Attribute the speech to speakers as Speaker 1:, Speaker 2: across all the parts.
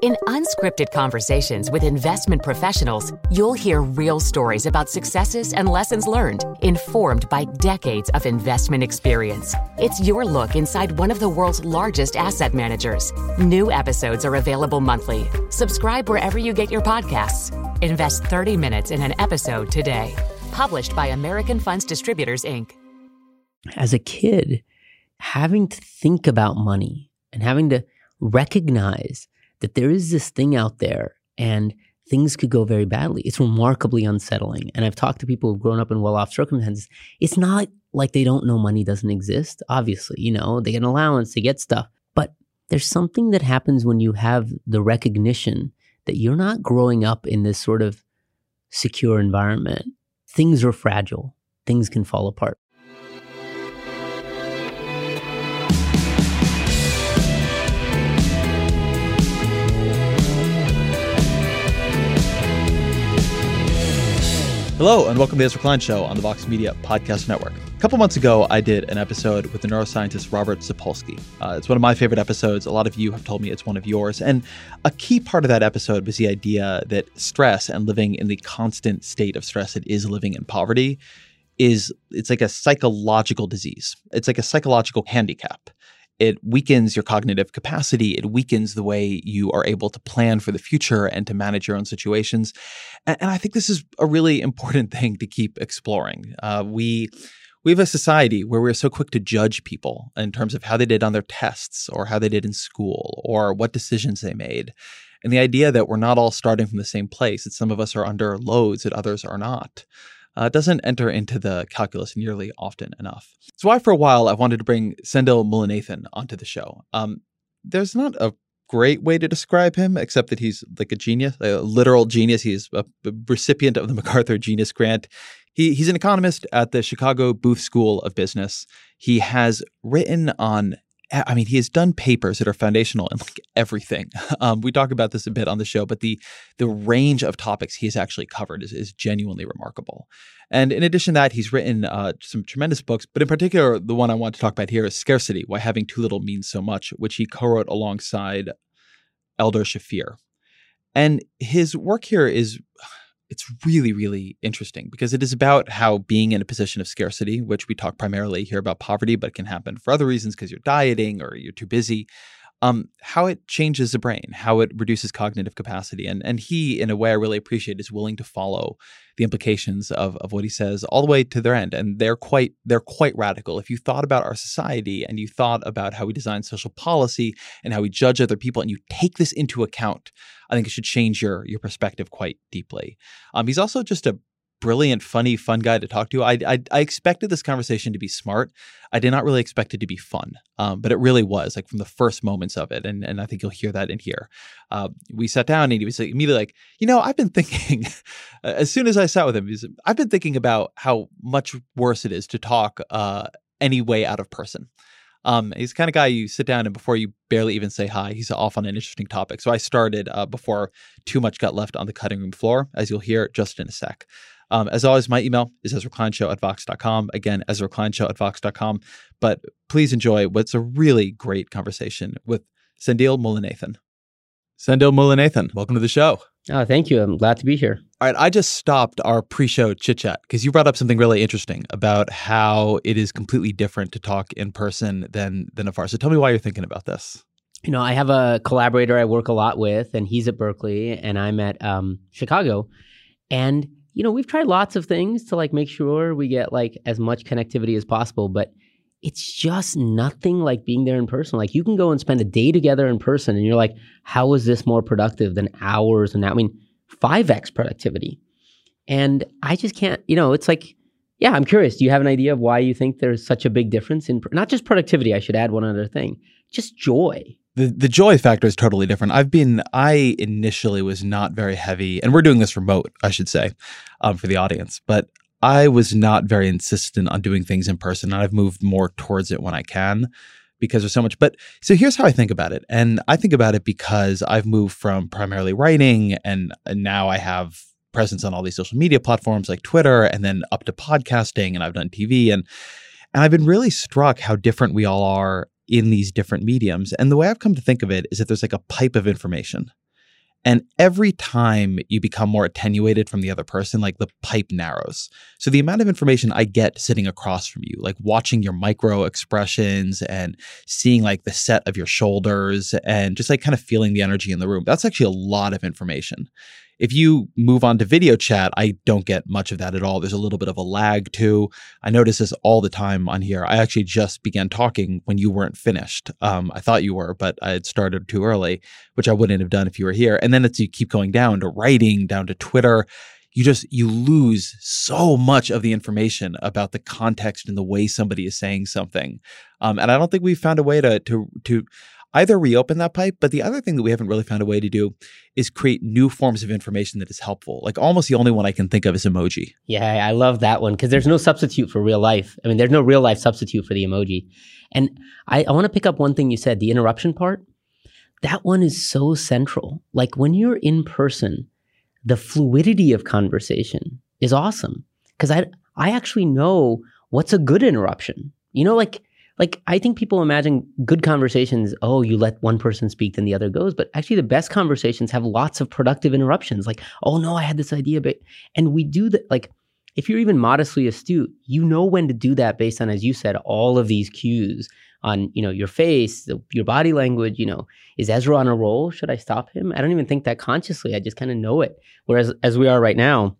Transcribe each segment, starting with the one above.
Speaker 1: In unscripted conversations with investment professionals, you'll hear real stories about successes and lessons learned, informed by decades of investment experience. It's your look inside one of the world's largest asset managers. New episodes are available monthly. Subscribe wherever you get your podcasts. Invest 30 minutes in an episode today. Published by American Funds Distributors, Inc.
Speaker 2: As a kid, having to think about money and having to recognize that there is this thing out there and things could go very badly. It's remarkably unsettling. And I've talked to people who've grown up in well off circumstances. It's not like they don't know money doesn't exist. Obviously, you know, they get an allowance, they get stuff. But there's something that happens when you have the recognition that you're not growing up in this sort of secure environment. Things are fragile, things can fall apart.
Speaker 3: Hello, and welcome to the Ezra Klein Show on the Vox Media Podcast Network. A couple months ago, I did an episode with the neuroscientist Robert Sapolsky. Uh, it's one of my favorite episodes. A lot of you have told me it's one of yours. And a key part of that episode was the idea that stress and living in the constant state of stress that is living in poverty is it's like a psychological disease. It's like a psychological handicap it weakens your cognitive capacity. It weakens the way you are able to plan for the future and to manage your own situations. And, and I think this is a really important thing to keep exploring. Uh, we we have a society where we're so quick to judge people in terms of how they did on their tests or how they did in school or what decisions they made. And the idea that we're not all starting from the same place, that some of us are under loads that others are not uh, doesn't enter into the calculus nearly often enough. So why for a while I wanted to bring Sendhil Mullainathan onto the show. Um, there's not a great way to describe him, except that he's like a genius, a literal genius. He's a recipient of the MacArthur Genius Grant. He, he's an economist at the Chicago Booth School of Business. He has written on I mean, he has done papers that are foundational in like everything. Um, we talk about this a bit on the show, but the the range of topics he has actually covered is, is genuinely remarkable. And in addition to that, he's written uh, some tremendous books, but in particular, the one I want to talk about here is Scarcity: Why Having Too Little Means So Much, which he co-wrote alongside Eldar Shafir. And his work here is it's really, really interesting because it is about how being in a position of scarcity, which we talk primarily here about poverty, but can happen for other reasons because you're dieting or you're too busy, um, how it changes the brain, how it reduces cognitive capacity. And, and he, in a way I really appreciate, is willing to follow the implications of, of what he says all the way to their end. And they're quite they're quite radical. If you thought about our society and you thought about how we design social policy and how we judge other people and you take this into account, I think it should change your your perspective quite deeply. Um, he's also just a brilliant, funny, fun guy to talk to. I, I, I expected this conversation to be smart. I did not really expect it to be fun, um, but it really was like from the first moments of it, and and I think you'll hear that in here. Uh, we sat down and he was immediately like, you know, I've been thinking. as soon as I sat with him, he's, I've been thinking about how much worse it is to talk uh, any way out of person. Um, he's the kind of guy you sit down and before you barely even say hi, he's off on an interesting topic. So I started uh, before too much got left on the cutting room floor, as you'll hear just in a sec. Um, as always, my email is EzraKleinShow at Vox.com. Again, EzraKleinShow at Vox.com. But please enjoy what's a really great conversation with Sendhil Mullainathan. Sendhil Mullainathan, welcome to the show.
Speaker 2: Oh, thank you. I'm glad to be here.
Speaker 3: All right, I just stopped our pre-show chit chat because you brought up something really interesting about how it is completely different to talk in person than than afar. So tell me why you're thinking about this.
Speaker 2: You know, I have a collaborator I work a lot with, and he's at Berkeley, and I'm at um, Chicago, and you know, we've tried lots of things to like make sure we get like as much connectivity as possible, but it's just nothing like being there in person. Like you can go and spend a day together in person and you're like, how is this more productive than hours and I mean, 5x productivity. And I just can't, you know, it's like, yeah, I'm curious. Do you have an idea of why you think there's such a big difference in not just productivity? I should add one other thing, just joy.
Speaker 3: The the joy factor is totally different. I've been I initially was not very heavy, and we're doing this remote, I should say, um, for the audience. But I was not very insistent on doing things in person, and I've moved more towards it when I can because there's so much. But so here's how I think about it, and I think about it because I've moved from primarily writing, and, and now I have presence on all these social media platforms like Twitter, and then up to podcasting, and I've done TV, and and I've been really struck how different we all are in these different mediums. And the way I've come to think of it is that there's like a pipe of information. And every time you become more attenuated from the other person, like the pipe narrows. So the amount of information I get sitting across from you, like watching your micro expressions and seeing like the set of your shoulders and just like kind of feeling the energy in the room, that's actually a lot of information. If you move on to video chat, I don't get much of that at all. There's a little bit of a lag too. I notice this all the time on here. I actually just began talking when you weren't finished. Um, I thought you were, but I had started too early, which I wouldn't have done if you were here. And then it's you keep going down to writing, down to Twitter you just you lose so much of the information about the context and the way somebody is saying something um, and i don't think we've found a way to to to either reopen that pipe, but the other thing that we haven't really found a way to do is create new forms of information that is helpful. Like almost the only one I can think of is emoji.
Speaker 2: Yeah, I love that one because there's no substitute for real life. I mean, there's no real life substitute for the emoji. And I, I want to pick up one thing you said, the interruption part. That one is so central. Like when you're in person, the fluidity of conversation is awesome because I I actually know what's a good interruption. You know, like like I think people imagine good conversations, oh, you let one person speak, then the other goes. But actually the best conversations have lots of productive interruptions. Like, oh no, I had this idea, but and we do that like if you're even modestly astute, you know when to do that based on, as you said, all of these cues on, you know, your face, the, your body language. You know, is Ezra on a roll? Should I stop him? I don't even think that consciously. I just kind of know it. Whereas, as we are right now,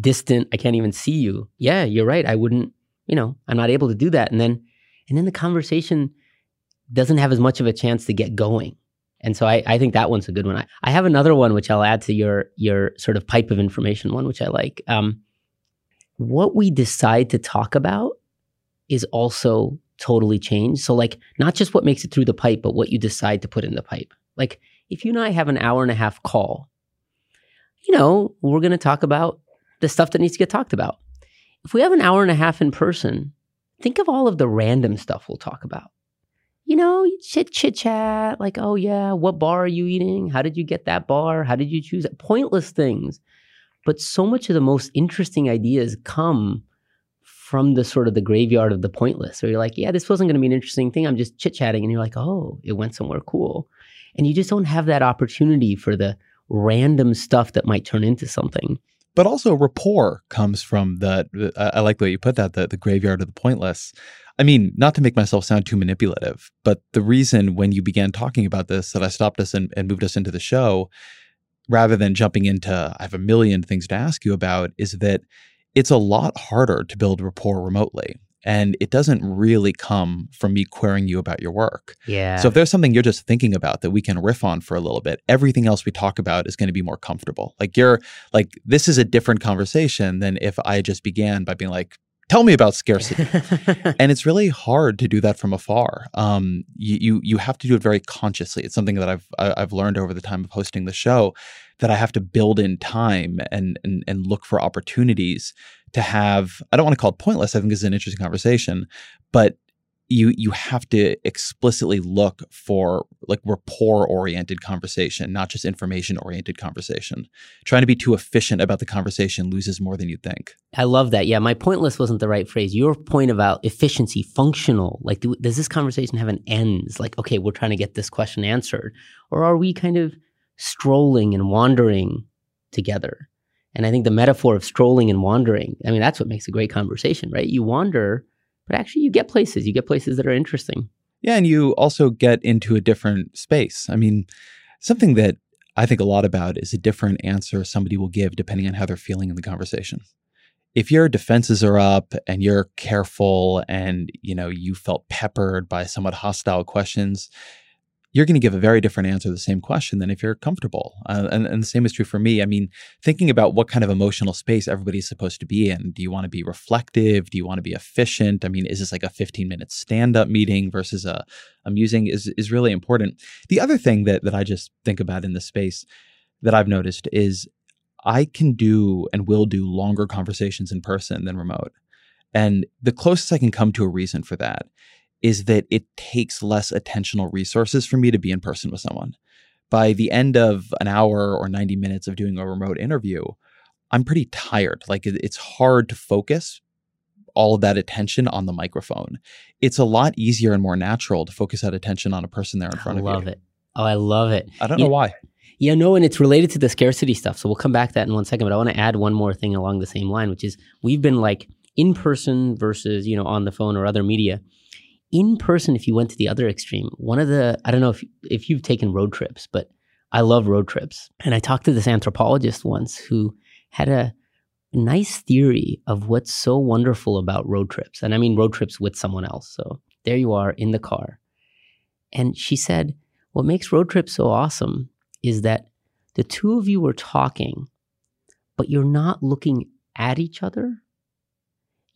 Speaker 2: distant, I can't even see you. Yeah, you're right. I wouldn't. You know, I'm not able to do that. And then and then the conversation doesn't have as much of a chance to get going. And so I, I think that one's a good one. I, I have another one which I'll add to your your sort of pipe of information one, which I like. Um, what we decide to talk about is also totally changed. So like not just what makes it through the pipe, but what you decide to put in the pipe. Like if you and I have an hour and a half call, you know, we're gonna talk about the stuff that needs to get talked about. If we have an hour and a half in person, think of all of the random stuff we'll talk about. You know, chit chit chat, like, oh yeah, what bar are you eating? How did you get that bar? How did you choose it? Pointless things. But so much of the most interesting ideas come from the sort of the graveyard of the pointless. Where you're like, yeah, this wasn't going to be an interesting thing. I'm just chit chatting. And you're like, oh, it went somewhere cool. And you just don't have that opportunity for the random stuff that might turn into something
Speaker 3: but also rapport comes from the. Uh, I like the way you put that. The the graveyard of the pointless. I mean, not to make myself sound too manipulative, but the reason when you began talking about this that I stopped us and, and moved us into the show, rather than jumping into I have a million things to ask you about, is that it's a lot harder to build rapport remotely. And it doesn't really come from me querying you about your work.
Speaker 2: Yeah.
Speaker 3: So if there's something you're just thinking about that we can riff on for a little bit, everything else we talk about is going to be more comfortable. Like you're like, this is a different conversation than if I just began by being like, tell me about scarcity and it's really hard to do that from afar um, you, you you have to do it very consciously it's something that i've i've learned over the time of hosting the show that i have to build in time and and, and look for opportunities to have i don't want to call it pointless i think it's an interesting conversation but you you have to explicitly look for like rapport oriented conversation not just information oriented conversation. Trying to be too efficient about the conversation loses more than you think.
Speaker 2: I love that. Yeah my pointless wasn't the right phrase. Your point about efficiency functional like do, does this conversation have an ends like okay we're trying to get this question answered. Or are we kind of strolling and wandering together and I think the metaphor of strolling and wandering, I mean, that's what makes a great conversation, right? You wander, but actually you get places. You get places that are interesting.
Speaker 3: Yeah. And you also get into a different space. I mean, something that I think a lot about is a different answer somebody will give depending on how they're feeling in the conversation. If your defenses are up and you're careful and you know you felt peppered by somewhat hostile questions, you're going to give a very different answer to the same question than if you're comfortable. Uh, and, and the same is true for me. I mean, thinking about what kind of emotional space everybody's supposed to be in. Do you want to be reflective? Do you want to be efficient? I mean, is this like a 15 minute stand up meeting versus a amusing is, is really important. The other thing that, that I just think about in this space that I've noticed is I can do and will do longer conversations in person than remote. And the closest I can come to a reason for that is that it takes less attentional resources for me to be in person with someone. By the end of an hour or 90 minutes of doing a remote interview, I'm pretty tired. Like it's hard to focus all of that attention on the microphone. It's a lot easier and more natural to focus that attention on a person there in front of you.
Speaker 2: I love it. Oh, I love it.
Speaker 3: I don't know why.
Speaker 2: Yeah, no, and it's related to the scarcity stuff. So we'll come back to that in one second. But I want to add one more thing along the same line, which is we've been like in person versus, you know, on the phone or other media. In person, if you went to the other extreme, one of the I don't know if if you've taken road trips, but I love road trips. And I talked to this anthropologist once who had a nice theory of what's so wonderful about road trips. And I mean road trips with someone else. So there you are in the car. And she said, what makes road trips so awesome is that the two of you are talking, but you're not looking at each other.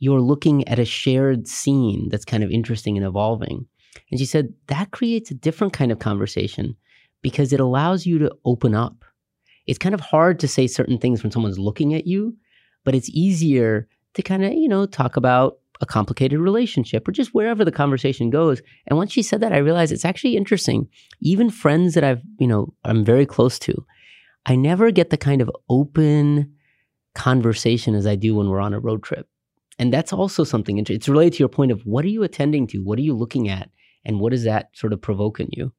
Speaker 2: You're looking at a shared scene that's kind of interesting and evolving. And she said that creates a different kind of conversation because it allows you to open up. It's kind of hard to say certain things when someone's looking at you, but it's easier to kind of, you know, talk about a complicated relationship or just wherever the conversation goes. And once she said that, I realized it's actually interesting. Even friends that I've, you know, I'm very close to, I never get the kind of open conversation as I do when we're on a road trip. And that's also something interesting. It's related to your point of what are you attending to? What are you looking at? And what does that sort of provoke in you?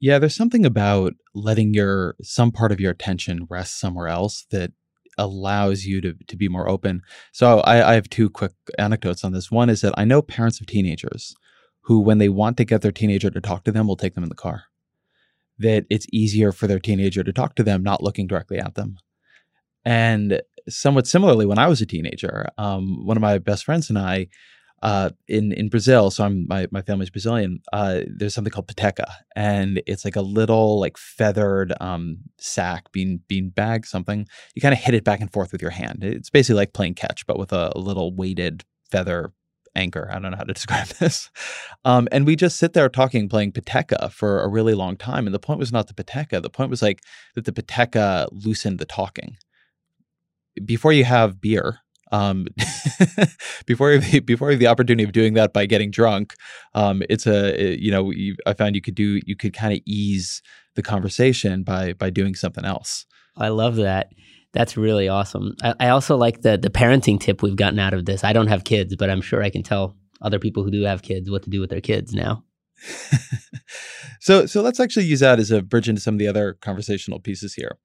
Speaker 3: Yeah, there's something about letting your some part of your attention rest somewhere else that allows you to to be more open. So I, I have two quick anecdotes on this. One is that I know parents of teenagers who, when they want to get their teenager to talk to them, will take them in the car. That it's easier for their teenager to talk to them, not looking directly at them. And somewhat similarly, when I was a teenager, um, one of my best friends and I, uh, in in Brazil, so I'm my my family's Brazilian. Uh, there's something called peteca, and it's like a little like feathered um, sack, bean bean bag, something. You kind of hit it back and forth with your hand. It's basically like playing catch, but with a, a little weighted feather anchor. I don't know how to describe this. Um, and we just sit there talking, playing peteca for a really long time. And the point was not the peteca. The point was like that the peteca loosened the talking. Before you have beer, um, before you before you have the opportunity of doing that by getting drunk, um, it's a you know you, I found you could do you could kind of ease the conversation by by doing something else.
Speaker 2: I love that. That's really awesome. I, I also like the the parenting tip we've gotten out of this. I don't have kids, but I'm sure I can tell other people who do have kids what to do with their kids now.
Speaker 3: so so let's actually use that as a bridge into some of the other conversational pieces here.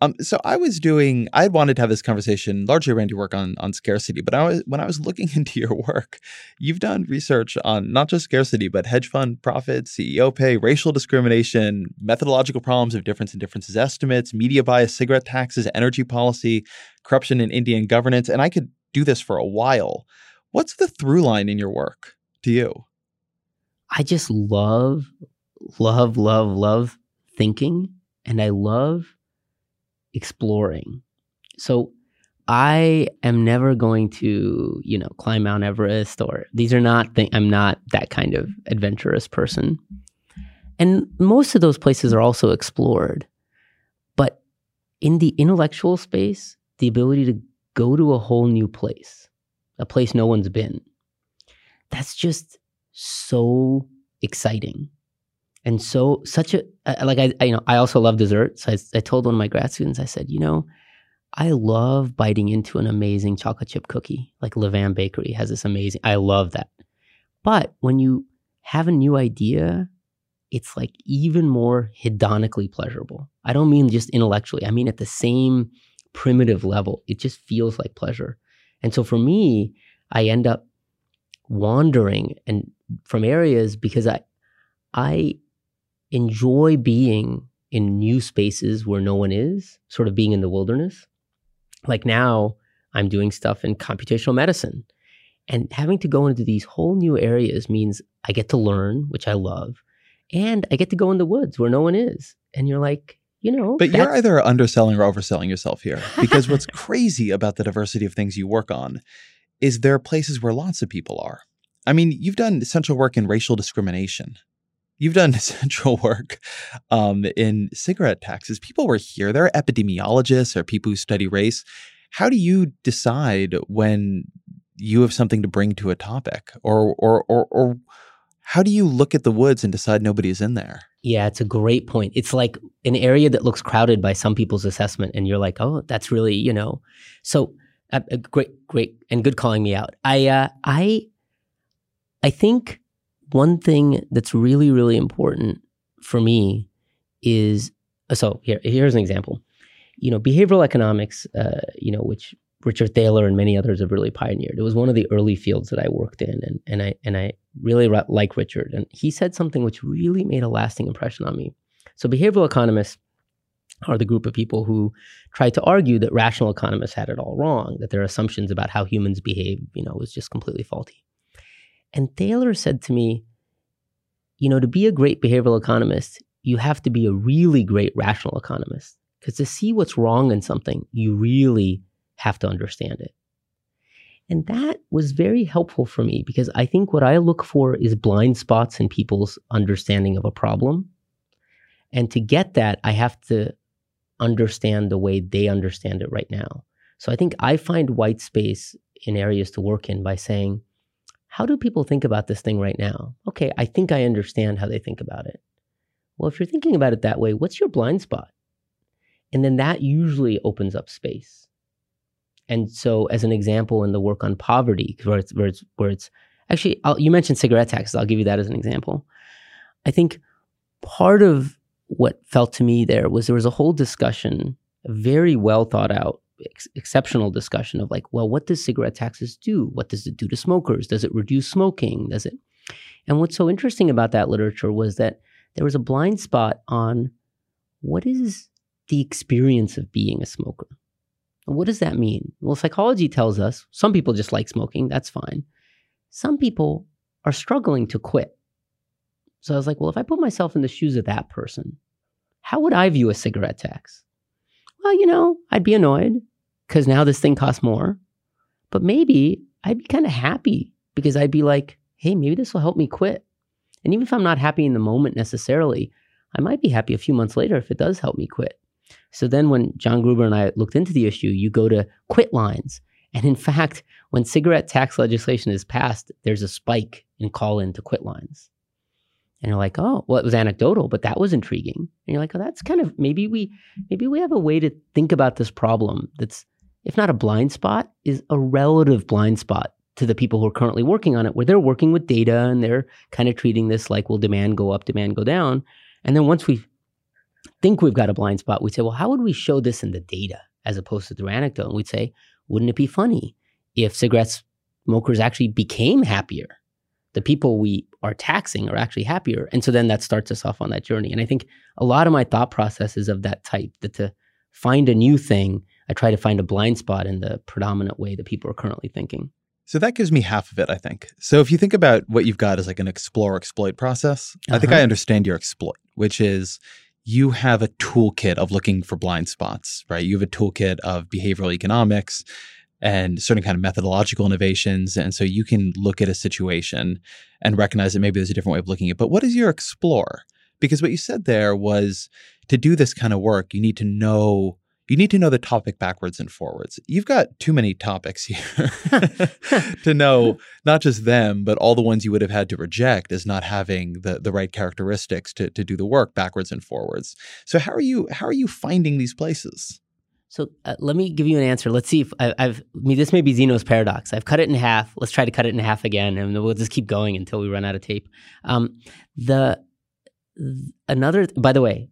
Speaker 3: Um, so I was doing, I wanted to have this conversation largely around your work on on scarcity, but I was when I was looking into your work, you've done research on not just scarcity, but hedge fund profits, CEO pay, racial discrimination, methodological problems of difference and differences estimates, media bias, cigarette taxes, energy policy, corruption in Indian governance, and I could do this for a while. What's the through line in your work to you?
Speaker 2: I just love, love, love, love thinking, and I love exploring. So I am never going to, you know, climb Mount Everest or these are not th- I'm not that kind of adventurous person. And most of those places are also explored. But in the intellectual space, the ability to go to a whole new place, a place no one's been. That's just so exciting and so such a like I, I you know I also love desserts. I, I told one of my grad students I said you know I love biting into an amazing chocolate chip cookie like Levain Bakery has this amazing I love that. But when you have a new idea, it's like even more hedonically pleasurable. I don't mean just intellectually. I mean at the same primitive level. It just feels like pleasure. And so for me, I end up wandering and from areas because I I enjoy being in new spaces where no one is, sort of being in the wilderness. Like now, I'm doing stuff in computational medicine. And having to go into these whole new areas means I get to learn, which I love. and I get to go in the woods where no one is. And you're like, you know,
Speaker 3: but you're either underselling or overselling yourself here because what's crazy about the diversity of things you work on is there are places where lots of people are. I mean, you've done essential work in racial discrimination. You've done essential work um, in cigarette taxes. People were here. There are epidemiologists or people who study race. How do you decide when you have something to bring to a topic, or or or, or how do you look at the woods and decide nobody's in there?
Speaker 2: Yeah, it's a great point. It's like an area that looks crowded by some people's assessment, and you're like, oh, that's really you know. So uh, uh great, great, and good calling me out. I uh, I I think one thing that's really, really important for me is so here, here's an example. You know, behavioral economics, uh, you know, which Richard Thaler and many others have really pioneered. It was one of the early fields that I worked in, and and I and I really like Richard. And he said something which really made a lasting impression on me. So, behavioral economists are the group of people who try to argue that rational economists had it all wrong, that their assumptions about how humans behave, you know, was just completely faulty. And Thaler said to me, you know, to be a great behavioral economist, you have to be a really great rational economist. Because to see what's wrong in something, you really have to understand it. And that was very helpful for me because I think what I look for is blind spots in people's understanding of a problem. And to get that, I have to understand the way they understand it right now. So I think I find white space in areas to work in by saying, how do people think about this thing right now? Okay, I think I understand how they think about it. Well, if you're thinking about it that way, what's your blind spot? And then that usually opens up space. And so, as an example, in the work on poverty, where it's where it's, where it's actually, I'll, you mentioned cigarette taxes. I'll give you that as an example. I think part of what felt to me there was there was a whole discussion, very well thought out ex- exceptional discussion of like, well, what does cigarette taxes do? What does it do to smokers? Does it reduce smoking? Does it? And what's so interesting about that literature was that there was a blind spot on what is the experience of being a smoker. What does that mean? Well, psychology tells us some people just like smoking, that's fine. Some people are struggling to quit. So I was like, well, if I put myself in the shoes of that person, how would I view a cigarette tax? Well, you know, I'd be annoyed because now this thing costs more. But maybe I'd be kind of happy because I'd be like, hey, maybe this will help me quit. And even if I'm not happy in the moment necessarily, I might be happy a few months later if it does help me quit. So then when John Gruber and I looked into the issue, you go to quit lines. And in fact, when cigarette tax legislation is passed, there's a spike in call in to quit lines. And you're like, oh, well, it was anecdotal, but that was intriguing. And you're like, oh, that's kind of maybe we maybe we have a way to think about this problem that's if not a blind spot, is a relative blind spot to the people who are currently working on it, where they're working with data and they're kind of treating this like, will demand go up, demand go down? And then once we think we've got a blind spot, we say, well, how would we show this in the data as opposed to through anecdote? And we'd say, wouldn't it be funny if cigarette smokers actually became happier? The people we are taxing are actually happier. And so then that starts us off on that journey. And I think a lot of my thought process is of that type that to find a new thing I try to find a blind spot in the predominant way that people are currently thinking.
Speaker 3: So that gives me half of it, I think. So if you think about what you've got as like an explore exploit process, uh-huh. I think uh-huh. I understand your exploit, which is you have a toolkit of looking for blind spots, right? You have a toolkit of behavioral economics and certain kind of methodological innovations. And so you can look at a situation and recognize that maybe there's a different way of looking at it. But what is your explore? Because what you said there was to do this kind of work, you need to know you need to know the topic backwards and forwards. You've got too many topics here to know not just them, but all the ones you would have had to reject as not having the, the right characteristics to, to do the work backwards and forwards. So how are you how are you finding these places?
Speaker 2: So uh, let me give you an answer. Let's see if I, have I mean, this may be Zeno's paradox. I've cut it in half. Let's try to cut it in half again, and we'll just keep going until we run out of tape. Um, the another, by the way,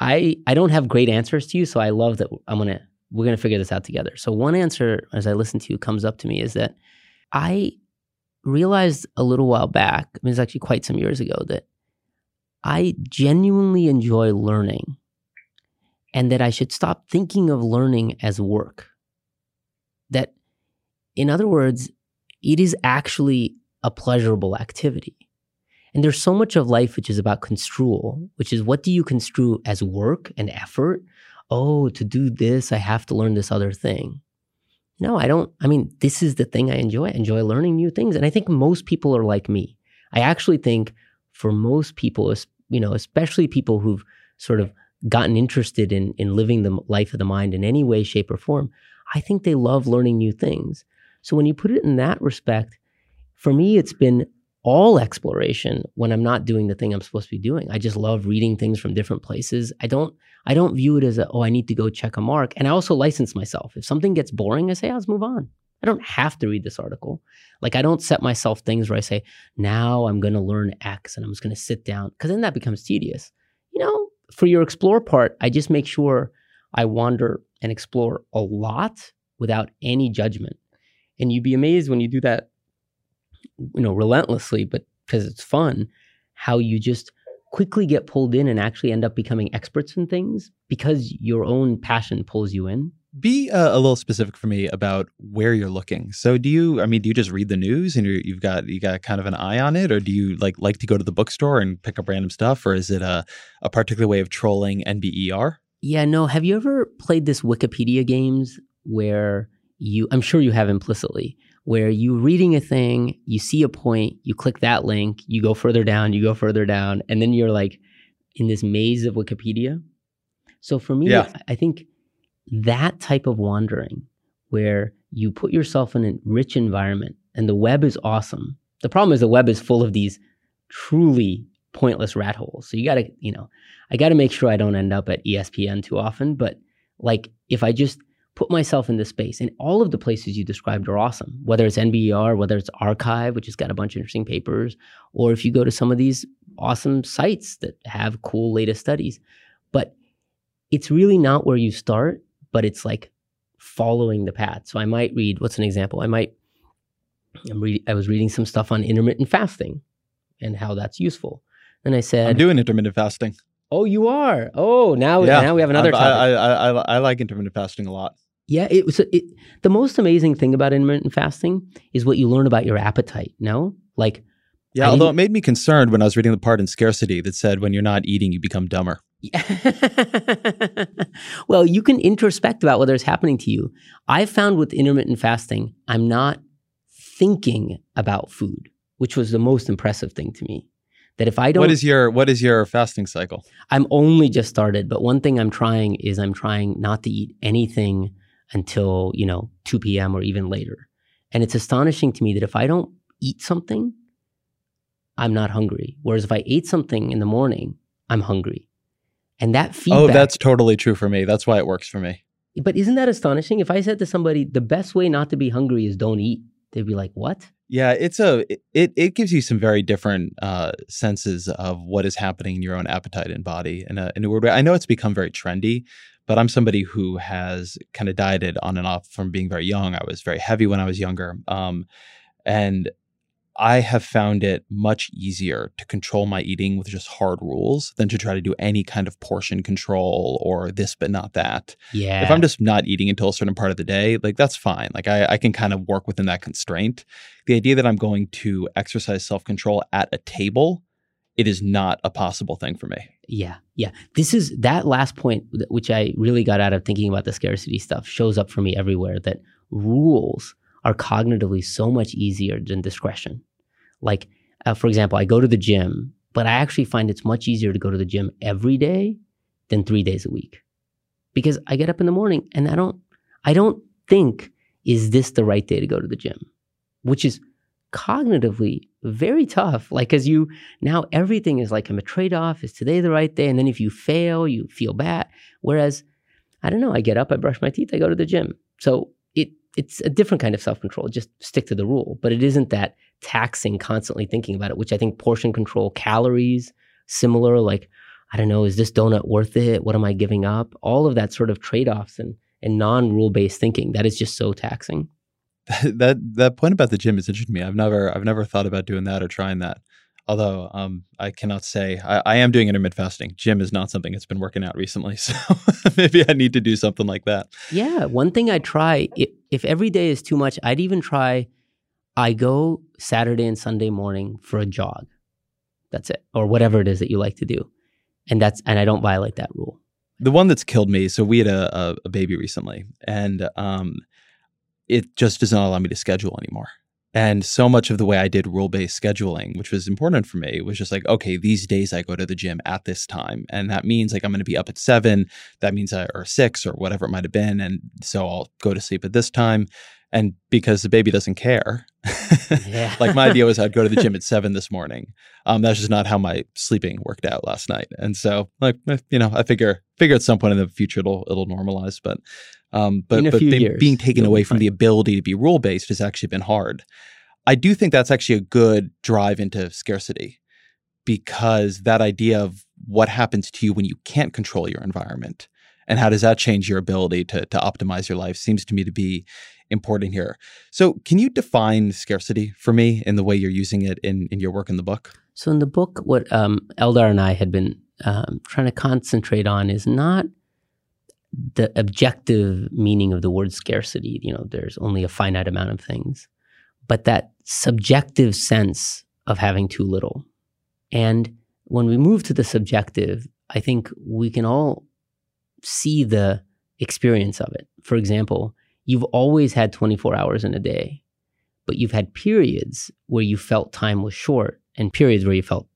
Speaker 2: I I don't have great answers to you, so I love that I'm gonna we're gonna figure this out together. So one answer as I listen to you comes up to me is that I realized a little while back, I mean it's actually quite some years ago, that I genuinely enjoy learning and that I should stop thinking of learning as work. That in other words, it is actually a pleasurable activity. And there's so much of life which is about construal, which is what do you construe as work and effort? Oh, to do this, I have to learn this other thing. No, I don't. I mean, this is the thing I enjoy. I enjoy learning new things. And I think most people are like me. I actually think for most people, you know, especially people who've sort of gotten interested in, in living the life of the mind in any way, shape, or form, I think they love learning new things. So when you put it in that respect, for me, it's been all exploration when I'm not doing the thing I'm supposed to be doing. I just love reading things from different places. I don't I don't view it as a oh I need to go check a mark. And I also license myself. If something gets boring, I say, let's move on. I don't have to read this article. Like I don't set myself things where I say, now I'm gonna learn X and I'm just gonna sit down. Cause then that becomes tedious. You know, for your explore part, I just make sure I wander and explore a lot without any judgment. And you'd be amazed when you do that you know, relentlessly, but because it's fun, how you just quickly get pulled in and actually end up becoming experts in things because your own passion pulls you in.
Speaker 3: Be uh, a little specific for me about where you're looking. So, do you? I mean, do you just read the news and you have got you got kind of an eye on it, or do you like like to go to the bookstore and pick up random stuff, or is it a a particular way of trolling NBER?
Speaker 2: Yeah, no. Have you ever played this Wikipedia games where you? I'm sure you have implicitly, where you reading a thing, you see a point, you click that link, you go further down, you go further down, and then you're like in this maze of Wikipedia. So for me, yeah. I think that type of wandering where you put yourself in a rich environment and the web is awesome. The problem is the web is full of these truly pointless rat holes. So you got to, you know, I got to make sure I don't end up at ESPN too often, but like if I just put myself in this space. And all of the places you described are awesome, whether it's NBER, whether it's arXiv, which has got a bunch of interesting papers, or if you go to some of these awesome sites that have cool latest studies. But it's really not where you start, but it's like following the path. So I might read, what's an example? I might, I'm read, I was reading some stuff on intermittent fasting and how that's useful. And I said,
Speaker 3: I'm doing intermittent fasting.
Speaker 2: Oh, you are. Oh, now yeah. now we have another.
Speaker 3: I, I, I, I like intermittent fasting a lot.
Speaker 2: Yeah, it was it, the most amazing thing about intermittent fasting is what you learn about your appetite. No, like
Speaker 3: yeah. although it made me concerned when I was reading the part in Scarcity that said when you're not eating, you become dumber.
Speaker 2: well, you can introspect about whether it's happening to you. I found with intermittent fasting, I'm not thinking about food, which was the most impressive thing to me. That if I don't,
Speaker 3: what is your what is your fasting cycle?
Speaker 2: I'm only just started, but one thing I'm trying is I'm trying not to eat anything until, you know, 2 p.m. or even later. And it's astonishing to me that if I don't eat something, I'm not hungry. Whereas if I ate something in the morning, I'm hungry. And that feedback.
Speaker 3: Oh, that's totally true for me. That's why it works for me.
Speaker 2: But isn't that astonishing? If I said to somebody, the best way not to be hungry is don't eat, they'd be like, what?
Speaker 3: Yeah, it's a it it gives you some very different uh, senses of what is happening in your own appetite and body in a in a weird way. I know it's become very trendy, but I'm somebody who has kind of dieted on and off from being very young. I was very heavy when I was younger. Um, and I have found it much easier to control my eating with just hard rules than to try to do any kind of portion control or this but not that.
Speaker 2: Yeah.
Speaker 3: If I'm just not eating until a certain part of the day, like that's fine. Like I, I can kind of work within that constraint. The idea that I'm going to exercise self control at a table, it is not a possible thing for me.
Speaker 2: Yeah, yeah. This is that last point, which I really got out of thinking about the scarcity stuff, shows up for me everywhere that rules are cognitively so much easier than discretion. Like, uh, for example, I go to the gym, but I actually find it's much easier to go to the gym every day than three days a week because I get up in the morning and I don't, I don't think, is this the right day to go to the gym? Which is cognitively very tough. Like, as you now everything is like I'm a trade off. Is today the right day? And then if you fail, you feel bad. Whereas, I don't know, I get up, I brush my teeth, I go to the gym. So it's a different kind of self control. Just stick to the rule. But it isn't that taxing, constantly thinking about it, which I think portion control, calories, similar, like, I don't know, is this donut worth it? What am I giving up? All of that sort of trade offs and, and non rule based thinking, that is just so taxing.
Speaker 3: that that point about the gym is interesting to me. I've never I've never thought about doing that or trying that. Although um, I cannot say I, I, am doing intermittent fasting. Gym is not something that's been working out recently, so maybe I need to do something like that.
Speaker 2: Yeah, one thing I try if, if every day is too much, I'd even try. I go Saturday and Sunday morning for a jog. That's it. Or whatever it is that you like to do. And that's and I don't violate that rule.
Speaker 3: The one that's killed me. So we had a, a, a baby recently, and um, it just does not allow me to schedule anymore. And so much of the way I did rule based scheduling, which was important for me, was just like, okay, these days I go to the gym at this time. And that means like I'm going to be up at seven. That means I, or six or whatever it might have been. And so I'll go to sleep at this time. And because the baby doesn't care, yeah. like my idea was I'd go to the gym at seven this morning. Um, that's just not how my sleeping worked out last night. And so, like, eh, you know, I figure figure at some point in the future it'll it'll normalize. But um, but but years, being taken away from the ability to be rule based has actually been hard. I do think that's actually a good drive into scarcity because that idea of what happens to you when you can't control your environment and how does that change your ability to, to optimize your life seems to me to be important here. So, can you define scarcity for me in the way you're using it in, in your work in the book?
Speaker 2: So, in the book, what um, Eldar and I had been um, trying to concentrate on is not the objective meaning of the word scarcity. You know, there's only a finite amount of things, but that subjective sense of having too little. And when we move to the subjective, I think we can all see the experience of it. For example, you've always had 24 hours in a day, but you've had periods where you felt time was short and periods where you felt,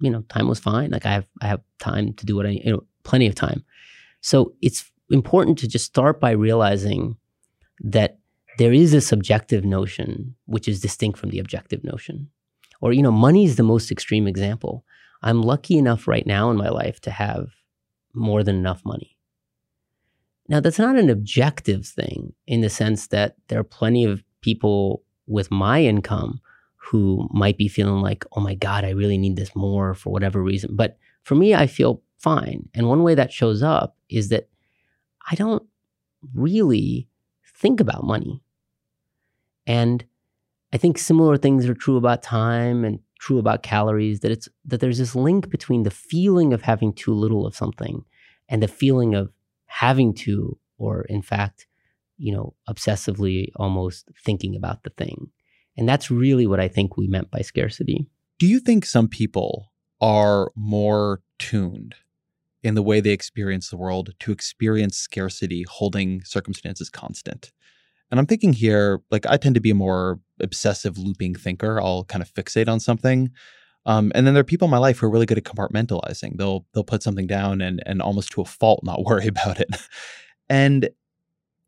Speaker 2: you know, time was fine. Like I have, I have time to do what I, you know, plenty of time. So it's important to just start by realizing that there is a subjective notion which is distinct from the objective notion. Or, you know, money is the most extreme example. I'm lucky enough right now in my life to have more than enough money. Now, that's not an objective thing in the sense that there are plenty of people with my income who might be feeling like, oh my God, I really need this more for whatever reason. But for me, I feel fine. And one way that shows up is that I don't really think about money. And I think similar things are true about time and true about calories that it's that there's this link between the feeling of having too little of something and the feeling of having to or in fact you know obsessively almost thinking about the thing and that's really what i think we meant by scarcity
Speaker 3: do you think some people are more tuned in the way they experience the world to experience scarcity holding circumstances constant and I'm thinking here, like I tend to be a more obsessive looping thinker. I'll kind of fixate on something. Um, and then there are people in my life who are really good at compartmentalizing. They'll they'll put something down and and almost to a fault not worry about it. and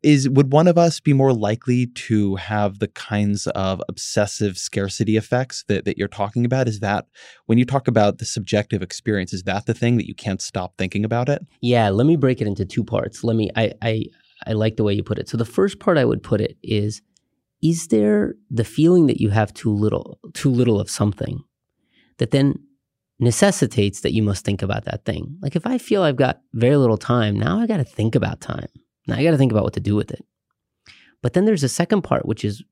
Speaker 3: is would one of us be more likely to have the kinds of obsessive scarcity effects that, that you're talking about is that when you talk about the subjective experience is that the thing that you can't stop thinking about it
Speaker 2: yeah let me break it into two parts let me i i I like the way you put it. So the first part I would put it is is there the feeling that you have too little too little of something that then necessitates that you must think about that thing. Like if I feel I've got very little time, now I got to think about time. Now I got to think about what to do with it. But then there's a second part which is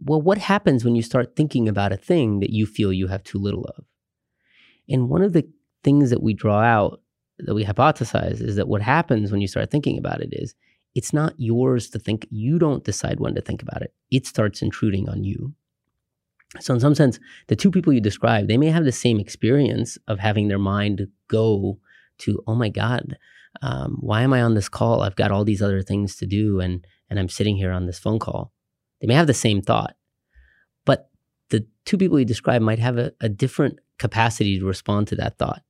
Speaker 2: well what happens when you start thinking about a thing that you feel you have too little of? And one of the things that we draw out that we hypothesize is that what happens when you start thinking about it is it's not yours to think. You don't decide when to think about it. It starts intruding on you. So, in some sense, the two people you describe, they may have the same experience of having their mind go to, oh my God, um, why am I on this call? I've got all these other things to do, and and I'm sitting here on this phone call. They may have the same thought, but the two people you describe might have a, a different capacity to respond to that thought.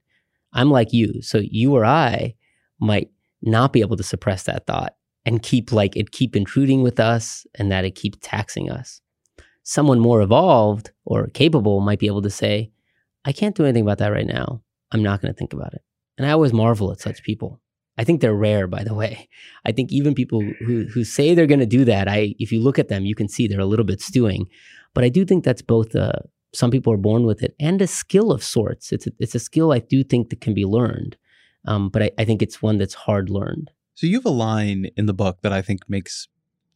Speaker 2: I'm like you, so you or I might not be able to suppress that thought and keep like it keep intruding with us and that it keep taxing us. Someone more evolved or capable might be able to say, I can't do anything about that right now. I'm not going to think about it. And I always marvel at such people. I think they're rare, by the way. I think even people who, who say they're going to do that, I if you look at them, you can see they're a little bit stewing. But I do think that's both a, some people are born with it and a skill of sorts. It's a, it's a skill I do think that can be learned, um, but I, I think it's one that's hard learned.
Speaker 3: So you have a line in the book that I think makes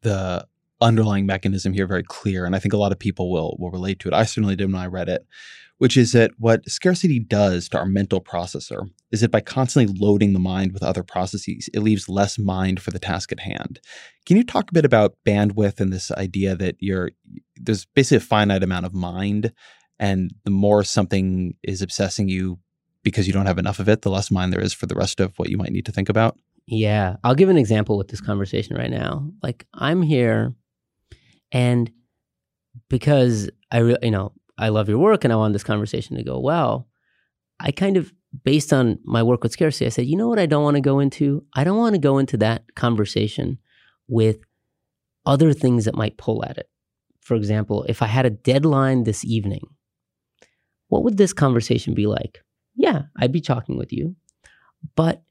Speaker 3: the underlying mechanism here very clear, and I think a lot of people will will relate to it. I certainly did when I read it, which is that what scarcity does to our mental processor is that by constantly loading the mind with other processes, it leaves less mind for the task at hand. Can you talk a bit about bandwidth and this idea that you're there's basically a finite amount of mind And the more something is obsessing you because you don't have enough of it, the less mind there is for the rest of what you might need to think about.
Speaker 2: Yeah. I'll give an example with this conversation right now. Like I'm here and because I re- you know, I love your work and I want this conversation to go well, I kind of based on my work with scarcity, I said, you know what I don't want to go into? I don't want to go into that conversation with other things that might pull at it. For example, if I had a deadline this evening, what would this conversation be like? Yeah, I'd be talking with you. But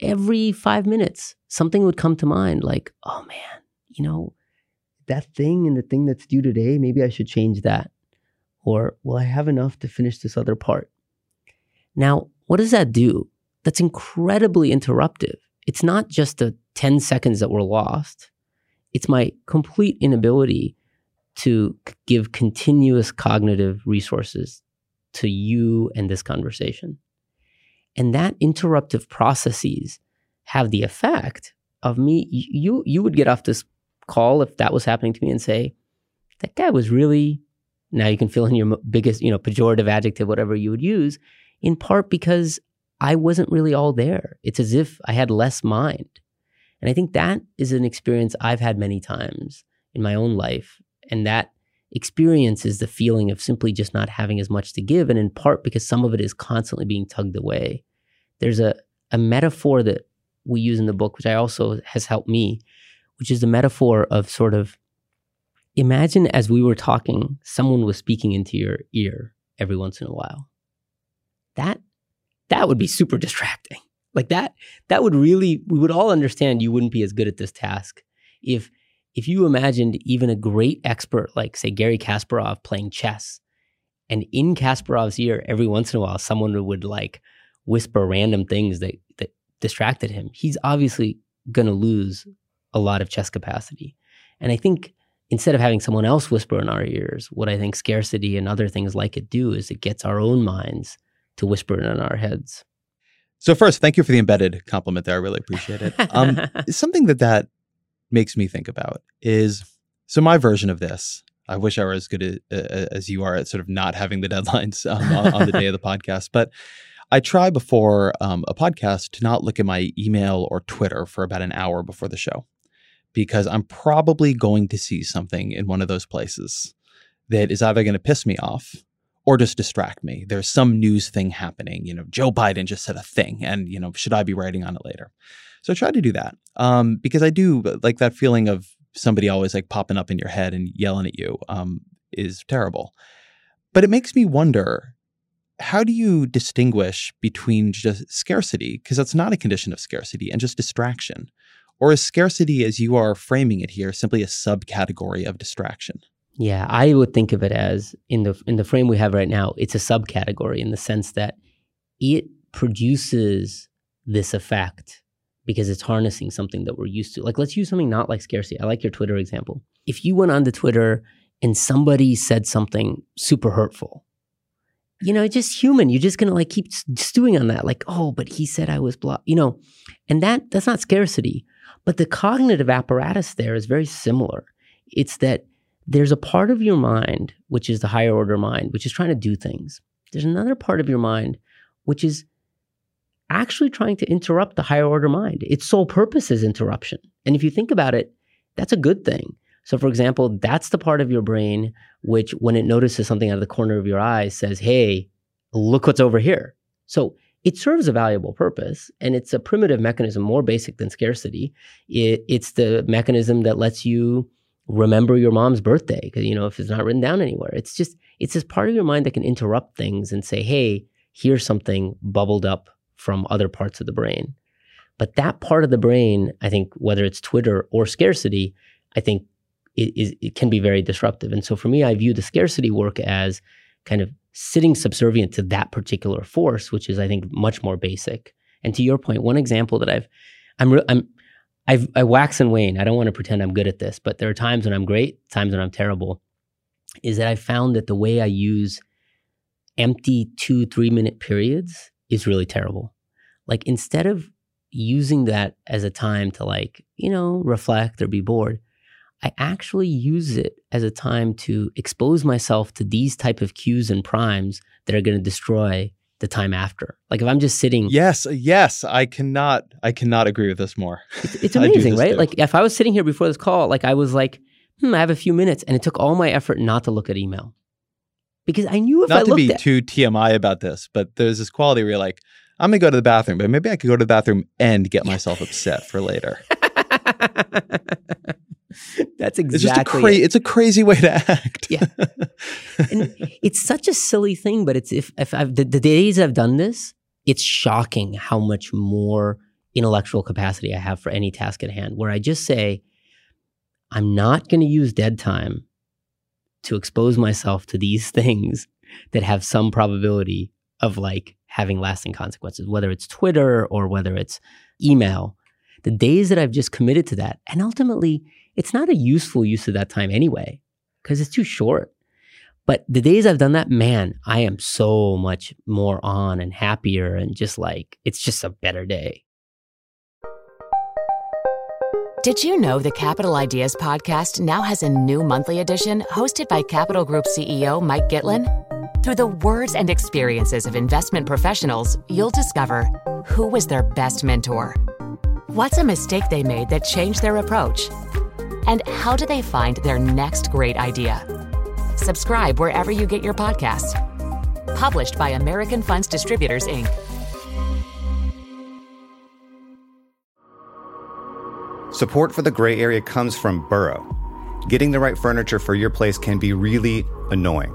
Speaker 2: every five minutes, something would come to mind like, oh man, you know, that thing and the thing that's due today, maybe I should change that. Or will I have enough to finish this other part? Now, what does that do? That's incredibly interruptive. It's not just the 10 seconds that were lost, it's my complete inability to give continuous cognitive resources to you and this conversation. And that interruptive processes have the effect of me you you would get off this call if that was happening to me and say that guy was really now you can fill in your biggest you know pejorative adjective whatever you would use in part because I wasn't really all there. It's as if I had less mind. And I think that is an experience I've had many times in my own life. And that experience is the feeling of simply just not having as much to give. And in part because some of it is constantly being tugged away. There's a, a metaphor that we use in the book, which I also has helped me, which is the metaphor of sort of imagine as we were talking, someone was speaking into your ear every once in a while that that would be super distracting. Like that that would really we would all understand you wouldn't be as good at this task if if you imagined even a great expert like say Garry Kasparov playing chess and in Kasparov's ear every once in a while someone would like whisper random things that that distracted him. He's obviously going to lose a lot of chess capacity. And I think instead of having someone else whisper in our ears, what I think scarcity and other things like it do is it gets our own minds to whisper in our heads.
Speaker 3: So first, thank you for the embedded compliment there. I really appreciate it. Um, something that that makes me think about is so my version of this. I wish I were as good as, as you are at sort of not having the deadlines um, on, on, the day of the podcast, but I try before um, a podcast to not look at my email or Twitter for about an hour before the show because I'm probably going to see something in one of those places that is either going to piss me off or just distract me. There's some news thing happening. You know, Joe Biden just said a thing, and you know, should I be writing on it later? So I try to do that um, because I do like that feeling of somebody always like popping up in your head and yelling at you um, is terrible. But it makes me wonder how do you distinguish between just scarcity, because that's not a condition of scarcity, and just distraction? Or is scarcity, as you are framing it here, simply a subcategory of distraction?
Speaker 2: Yeah, I would think of it as in the in the frame we have right now, it's a subcategory in the sense that it produces this effect because it's harnessing something that we're used to. Like let's use something not like scarcity. I like your Twitter example. If you went on onto Twitter and somebody said something super hurtful, you know, it's just human. You're just gonna like keep stewing on that, like, oh, but he said I was blah, you know, and that that's not scarcity. But the cognitive apparatus there is very similar. It's that there's a part of your mind, which is the higher order mind, which is trying to do things. There's another part of your mind, which is actually trying to interrupt the higher order mind. Its sole purpose is interruption. And if you think about it, that's a good thing. So, for example, that's the part of your brain which, when it notices something out of the corner of your eye, says, Hey, look what's over here. So, it serves a valuable purpose and it's a primitive mechanism more basic than scarcity. It, it's the mechanism that lets you remember your mom's birthday because you know if it's not written down anywhere. It's just it's this part of your mind that can interrupt things and say hey here's something bubbled up from other parts of the brain. But that part of the brain i think whether it's twitter or scarcity i think it, it, it can be very disruptive. And so for me i view the scarcity work as kind of sitting subservient to that particular force which is i think much more basic and to your point one example that i've i'm, re- I'm I've, I wax and wane. I don't want to pretend I'm good at this, but there are times when I'm great, times when I'm terrible. Is that I found that the way I use empty two, three minute periods is really terrible. Like instead of using that as a time to like, you know, reflect or be bored, I actually use it as a time to expose myself to these type of cues and primes that are going to destroy the time after. Like if I'm just sitting,
Speaker 3: yes, yes, I cannot, I cannot agree with this more.
Speaker 2: It's, it's amazing, right? Too. Like if I was sitting here before this call, like I was like, hmm, I have a few minutes, and it took all my effort not to look at email because I knew if
Speaker 3: not
Speaker 2: I
Speaker 3: to be
Speaker 2: at,
Speaker 3: too TMI about this, but there's this quality where you're like, I'm gonna go to the bathroom, but maybe I could go to the bathroom and get myself upset for later.
Speaker 2: That's exactly.
Speaker 3: It's a cra-
Speaker 2: it.
Speaker 3: It's a crazy way to act.
Speaker 2: yeah, and it's such a silly thing, but it's if if I've, the, the days I've done this, it's shocking how much more intellectual capacity I have for any task at hand. Where I just say, I'm not going to use dead time to expose myself to these things that have some probability of like having lasting consequences, whether it's Twitter or whether it's email. The days that I've just committed to that, and ultimately, it's not a useful use of that time anyway, because it's too short. But the days I've done that, man, I am so much more on and happier and just like, it's just a better day.
Speaker 1: Did you know the Capital Ideas podcast now has a new monthly edition hosted by Capital Group CEO Mike Gitlin? Through the words and experiences of investment professionals, you'll discover who was their best mentor, what's a mistake they made that changed their approach, and how do they find their next great idea. Subscribe wherever you get your podcasts. Published by American Funds Distributors, Inc.
Speaker 4: Support for the gray area comes from Burrow. Getting the right furniture for your place can be really annoying.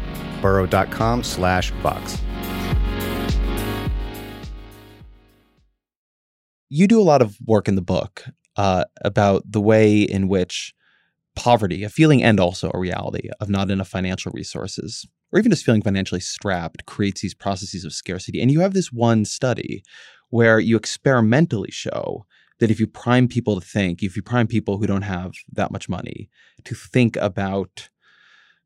Speaker 4: burrow.com slash vox.
Speaker 3: You do a lot of work in the book uh, about the way in which poverty, a feeling and also a reality of not enough financial resources, or even just feeling financially strapped, creates these processes of scarcity. And you have this one study where you experimentally show that if you prime people to think, if you prime people who don't have that much money to think about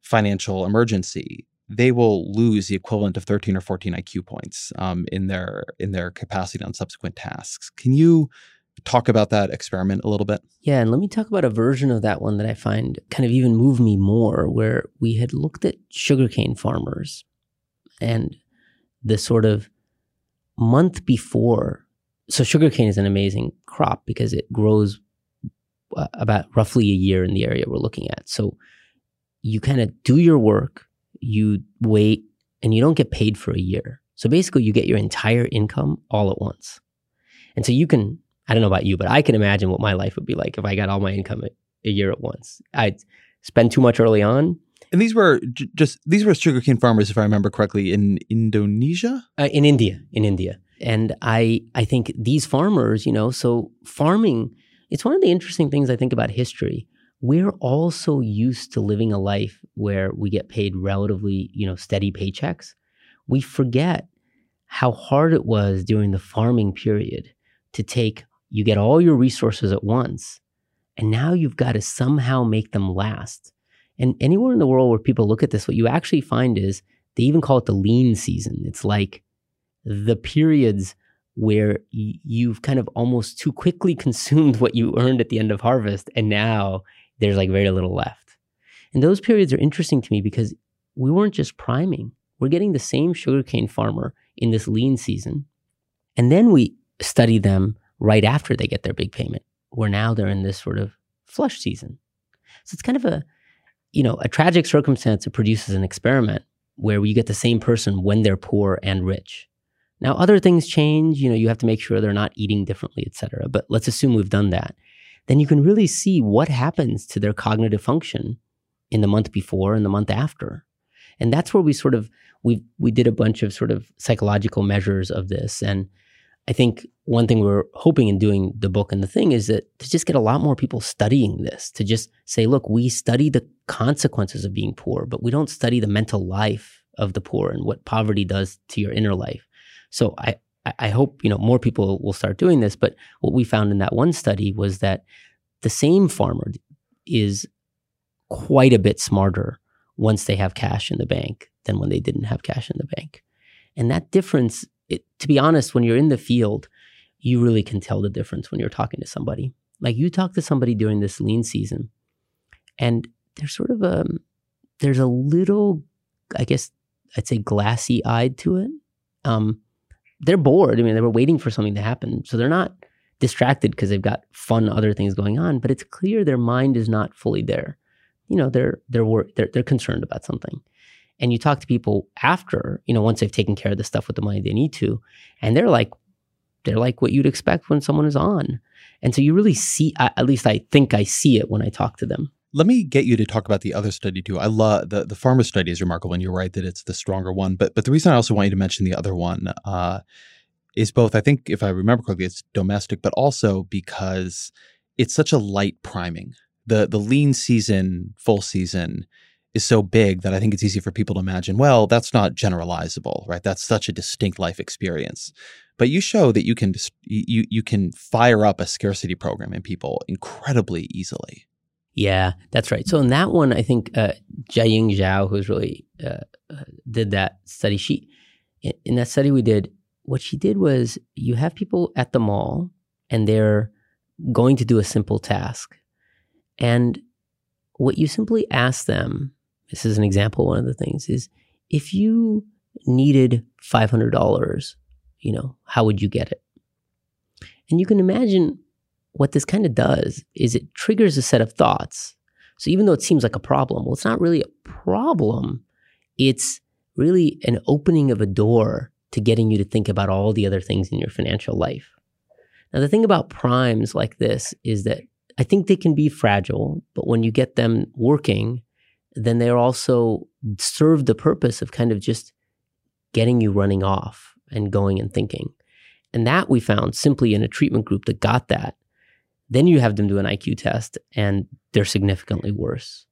Speaker 3: financial emergency, they will lose the equivalent of 13 or 14 IQ points um, in their in their capacity on subsequent tasks. Can you talk about that experiment a little bit?
Speaker 2: Yeah, and let me talk about a version of that one that I find kind of even moved me more, where we had looked at sugarcane farmers and the sort of month before. So sugarcane is an amazing crop because it grows uh, about roughly a year in the area we're looking at. So you kind of do your work you wait and you don't get paid for a year. So basically, you get your entire income all at once. And so you can, I don't know about you, but I can imagine what my life would be like if I got all my income a, a year at once. I'd spend too much early on.
Speaker 3: And these were j- just, these were sugarcane farmers, if I remember correctly, in Indonesia?
Speaker 2: Uh, in India, in India. And I, I think these farmers, you know, so farming, it's one of the interesting things I think about history we're also used to living a life where we get paid relatively, you know, steady paychecks. We forget how hard it was during the farming period to take you get all your resources at once and now you've got to somehow make them last. And anywhere in the world where people look at this what you actually find is they even call it the lean season. It's like the periods where you've kind of almost too quickly consumed what you earned at the end of harvest and now there's like very little left. And those periods are interesting to me because we weren't just priming. We're getting the same sugarcane farmer in this lean season. And then we study them right after they get their big payment, where now they're in this sort of flush season. So it's kind of a, you know, a tragic circumstance that produces an experiment where you get the same person when they're poor and rich. Now, other things change. You know, you have to make sure they're not eating differently, et cetera. But let's assume we've done that. Then you can really see what happens to their cognitive function in the month before and the month after. And that's where we sort of we we did a bunch of sort of psychological measures of this. And I think one thing we're hoping in doing the book and the thing is that to just get a lot more people studying this, to just say, look, we study the consequences of being poor, but we don't study the mental life of the poor and what poverty does to your inner life. So I, I hope you know more people will start doing this. But what we found in that one study was that the same farmer is quite a bit smarter once they have cash in the bank than when they didn't have cash in the bank. And that difference, it, to be honest, when you're in the field, you really can tell the difference when you're talking to somebody. Like you talk to somebody during this lean season, and there's sort of a there's a little, I guess I'd say, glassy eyed to it. Um, they're bored. I mean, they were waiting for something to happen, so they're not distracted because they've got fun other things going on. But it's clear their mind is not fully there. You know, they're they're wor- they're they're concerned about something. And you talk to people after, you know, once they've taken care of the stuff with the money they need to, and they're like, they're like what you'd expect when someone is on. And so you really see, at least I think I see it when I talk to them.
Speaker 3: Let me get you to talk about the other study too. I love the the farmer study is remarkable, and you're right that it's the stronger one. But but the reason I also want you to mention the other one uh, is both. I think if I remember correctly, it's domestic, but also because it's such a light priming. the The lean season, full season, is so big that I think it's easy for people to imagine. Well, that's not generalizable, right? That's such a distinct life experience. But you show that you can you you can fire up a scarcity program in people incredibly easily.
Speaker 2: Yeah, that's right. So in that one, I think uh, Jiaying Zhao, who's really uh, uh, did that study, she in that study we did, what she did was you have people at the mall and they're going to do a simple task, and what you simply ask them. This is an example. One of the things is if you needed five hundred dollars, you know, how would you get it? And you can imagine what this kind of does is it triggers a set of thoughts. So even though it seems like a problem, well, it's not really a problem. It's really an opening of a door to getting you to think about all the other things in your financial life. Now, the thing about primes like this is that I think they can be fragile, but when you get them working, then they're also serve the purpose of kind of just getting you running off and going and thinking. And that we found simply in a treatment group that got that then you have them do an IQ test and they're significantly worse.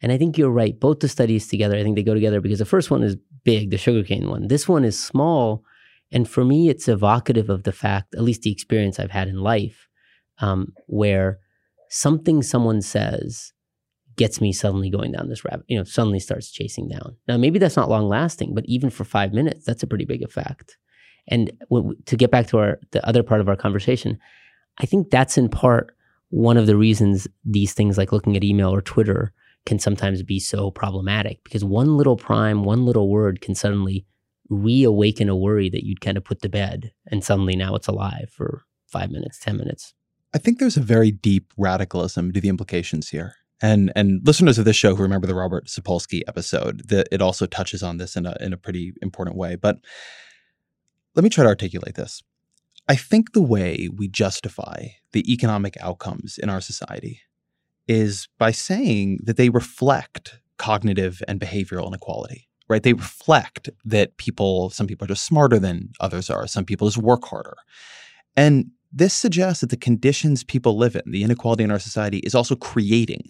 Speaker 2: And I think you're right. Both the studies together, I think they go together because the first one is big, the sugarcane one. This one is small. And for me, it's evocative of the fact, at least the experience I've had in life, um, where something someone says gets me suddenly going down this rabbit, you know, suddenly starts chasing down. Now, maybe that's not long lasting, but even for five minutes, that's a pretty big effect. And to get back to our the other part of our conversation, I think that's in part one of the reasons these things like looking at email or Twitter can sometimes be so problematic because one little prime, one little word can suddenly reawaken a worry that you'd kind of put to bed. And suddenly now it's alive for five minutes, 10 minutes.
Speaker 3: I think there's a very deep radicalism to the implications here. And and listeners of this show who remember the Robert Sapolsky episode, that it also touches on this in a in a pretty important way. But let me try to articulate this. I think the way we justify the economic outcomes in our society is by saying that they reflect cognitive and behavioral inequality, right? They reflect that people, some people are just smarter than others are, some people just work harder. And this suggests that the conditions people live in, the inequality in our society, is also creating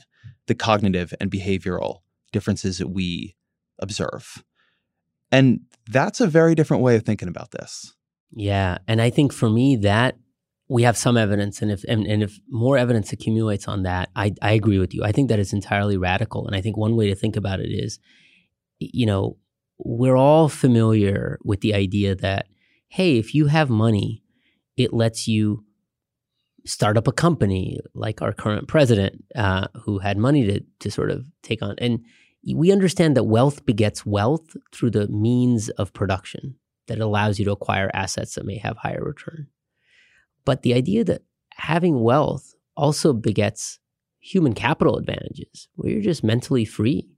Speaker 3: the cognitive and behavioral differences that we observe. And that's a very different way of thinking about this.
Speaker 2: Yeah, and I think for me that we have some evidence, and if and, and if more evidence accumulates on that, I I agree with you. I think that is entirely radical, and I think one way to think about it is, you know, we're all familiar with the idea that hey, if you have money, it lets you start up a company like our current president uh, who had money to to sort of take on and we understand that wealth begets wealth through the means of production that allows you to acquire assets that may have higher return. But the idea that having wealth also begets human capital advantages, where you're just mentally free,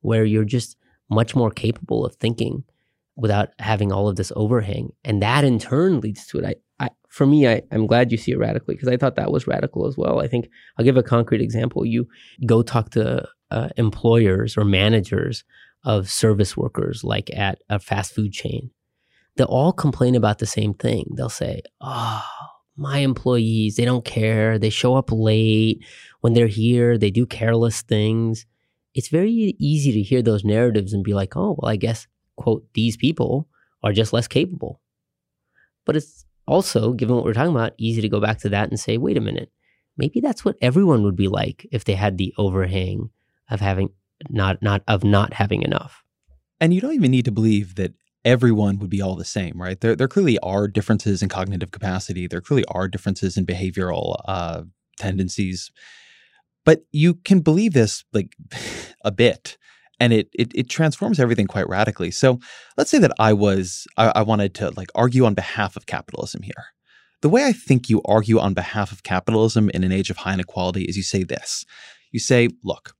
Speaker 2: where you're just much more capable of thinking without having all of this overhang. And that in turn leads to it. I, I for me, I, I'm glad you see it radically because I thought that was radical as well. I think I'll give a concrete example. You go talk to uh, employers or managers of service workers, like at a fast food chain. They'll all complain about the same thing. They'll say, Oh, my employees, they don't care. They show up late. When they're here, they do careless things. It's very easy to hear those narratives and be like, oh, well, I guess, quote, these people are just less capable. But it's also, given what we're talking about, easy to go back to that and say, wait a minute, maybe that's what everyone would be like if they had the overhang of having not not of not having enough.
Speaker 3: And you don't even need to believe that everyone would be all the same, right? There, there clearly are differences in cognitive capacity. There clearly are differences in behavioral uh, tendencies, but you can believe this like a bit, and it, it it transforms everything quite radically. So let's say that I was I, I wanted to like argue on behalf of capitalism here. The way I think you argue on behalf of capitalism in an age of high inequality is you say this. You say, look,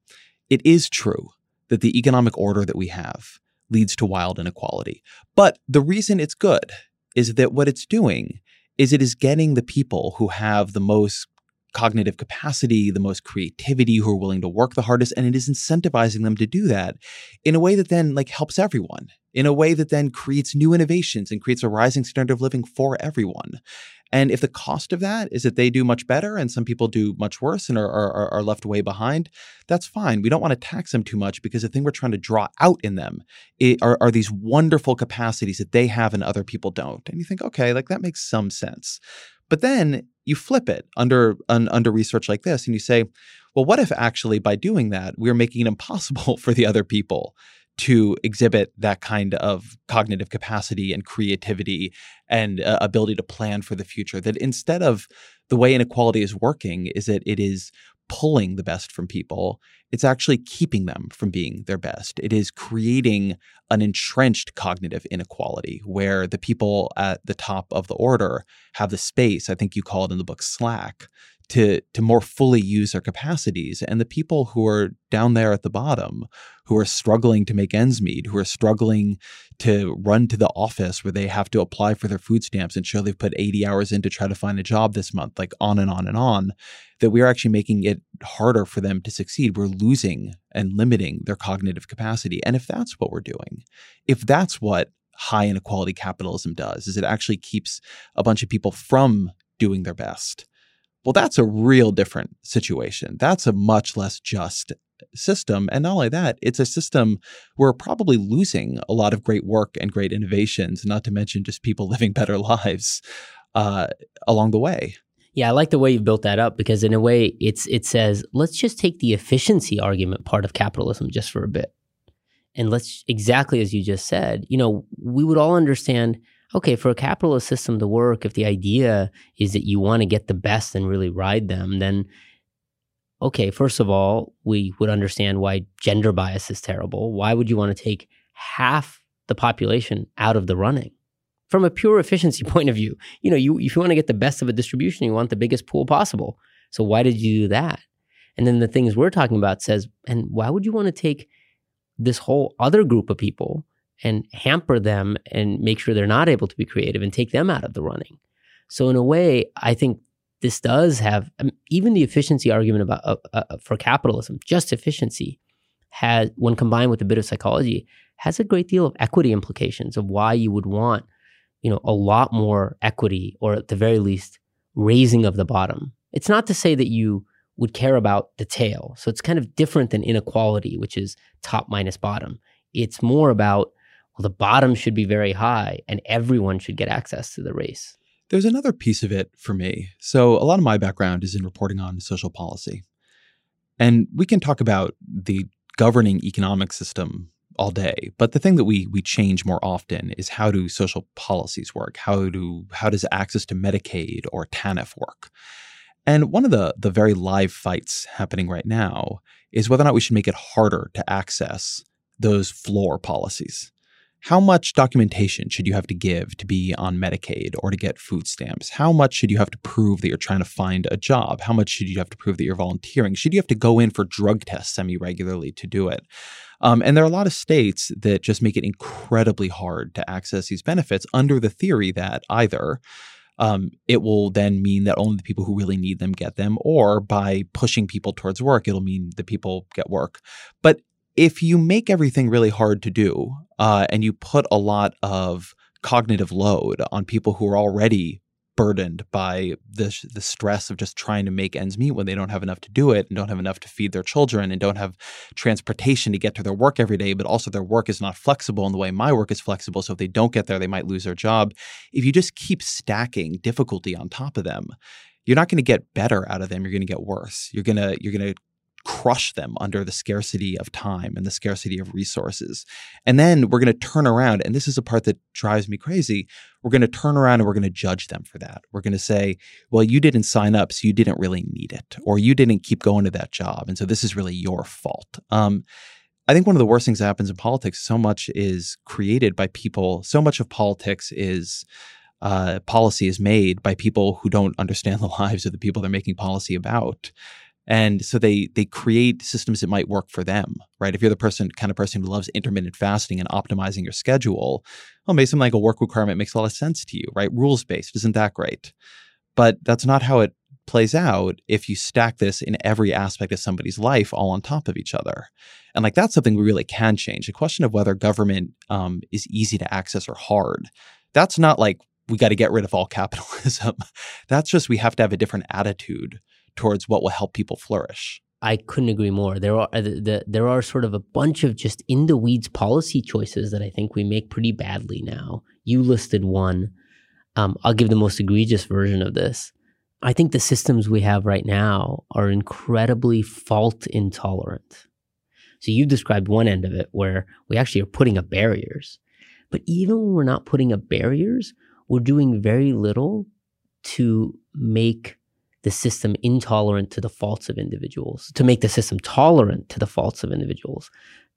Speaker 3: it is true that the economic order that we have leads to wild inequality. But the reason it's good is that what it's doing is it is getting the people who have the most cognitive capacity, the most creativity, who are willing to work the hardest, and it is incentivizing them to do that in a way that then like helps everyone, in a way that then creates new innovations and creates a rising standard of living for everyone. And if the cost of that is that they do much better and some people do much worse and are, are, are left way behind, that's fine. We don't want to tax them too much because the thing we're trying to draw out in them are, are these wonderful capacities that they have and other people don't. And you think, okay, like that makes some sense. But then you flip it under un, under research like this and you say, well, what if actually by doing that, we're making it impossible for the other people to exhibit that kind of cognitive capacity and creativity and uh, ability to plan for the future. That instead of the way inequality is working, is that it is pulling the best from people, it's actually keeping them from being their best. It is creating an entrenched cognitive inequality where the people at the top of the order have the space, I think you call it in the book slack, to to more fully use their capacities. And the people who are down there at the bottom who are struggling to make ends meet who are struggling to run to the office where they have to apply for their food stamps and show they've put 80 hours in to try to find a job this month like on and on and on that we are actually making it harder for them to succeed. We're losing and limiting their cognitive capacity. And if that's what we're doing if that's what high inequality capitalism does is it actually keeps a bunch of people from doing their best well, that's a real different situation. That's a much less just system. And not only that, it's a system where we're probably losing a lot of great work and great innovations, not to mention just people living better lives uh, along the way.
Speaker 2: Yeah, I like the way you built that up because in a way it's it says let's just take the efficiency argument part of capitalism just for a bit. And let's exactly as you just said, you know, we would all understand okay, for a capitalist system to work, if the idea is that you want to get the best and really ride them, then okay, first of all, we would understand why gender bias is terrible. Why would you want to take half the population out of the running? From a pure efficiency point of view, you know, you if you want to get the best of a distribution, you want the biggest pool possible. So why did you do that? And then the things we're talking about says, and why would you want to take this whole other group of people and hamper them and make sure they're not able to be creative and take them out of the running. So in a way, I think this does have um, even the efficiency argument about uh, uh, for capitalism, just efficiency has when combined with a bit of psychology has a great deal of equity implications of why you would want, you know, a lot more equity or at the very least raising of the bottom. It's not to say that you would care about the tail. So it's kind of different than inequality, which is top minus bottom. It's more about the bottom should be very high and everyone should get access to the race.
Speaker 3: There's another piece of it for me. So, a lot of my background is in reporting on social policy. And we can talk about the governing economic system all day, but the thing that we we change more often is how do social policies work? How do how does access to Medicaid or TANF work? And one of the the very live fights happening right now is whether or not we should make it harder to access those floor policies how much documentation should you have to give to be on Medicaid or to get food stamps? How much should you have to prove that you're trying to find a job? How much should you have to prove that you're volunteering? Should you have to go in for drug tests semi regularly to do it? Um, and there are a lot of states that just make it incredibly hard to access these benefits under the theory that either um, it will then mean that only the people who really need them get them, or by pushing people towards work, it'll mean the people get work. But if you make everything really hard to do uh, and you put a lot of cognitive load on people who are already burdened by the the stress of just trying to make ends meet when they don't have enough to do it and don't have enough to feed their children and don't have transportation to get to their work every day but also their work is not flexible in the way my work is flexible so if they don't get there they might lose their job. If you just keep stacking difficulty on top of them you're not going to get better out of them you're going to get worse. You're going to you're going to crush them under the scarcity of time and the scarcity of resources. And then we're going to turn around, and this is a part that drives me crazy. We're going to turn around and we're going to judge them for that. We're going to say, well, you didn't sign up, so you didn't really need it, or you didn't keep going to that job. And so this is really your fault. Um, I think one of the worst things that happens in politics, so much is created by people, so much of politics is. Uh, policy is made by people who don't understand the lives of the people they're making policy about and so they they create systems that might work for them right? If you're the person kind of person who loves intermittent fasting and optimizing your schedule well maybe something like a work requirement makes a lot of sense to you right? Rules based isn't that great? But that's not how it plays out if you stack this in every aspect of somebody's life all on top of each other. And like that's something we really can change. The question of whether government um, is easy to access or hard that's not like we got to get rid of all capitalism. That's just we have to have a different attitude towards what will help people flourish.
Speaker 2: I couldn't agree more. There are the, the, there are sort of a bunch of just in the weeds policy choices that I think we make pretty badly now. You listed one. Um, I'll give the most egregious version of this. I think the systems we have right now are incredibly fault intolerant. So you described one end of it where we actually are putting up barriers. But even when we're not putting up barriers, we're doing very little to make the system intolerant to the faults of individuals, to make the system tolerant to the faults of individuals.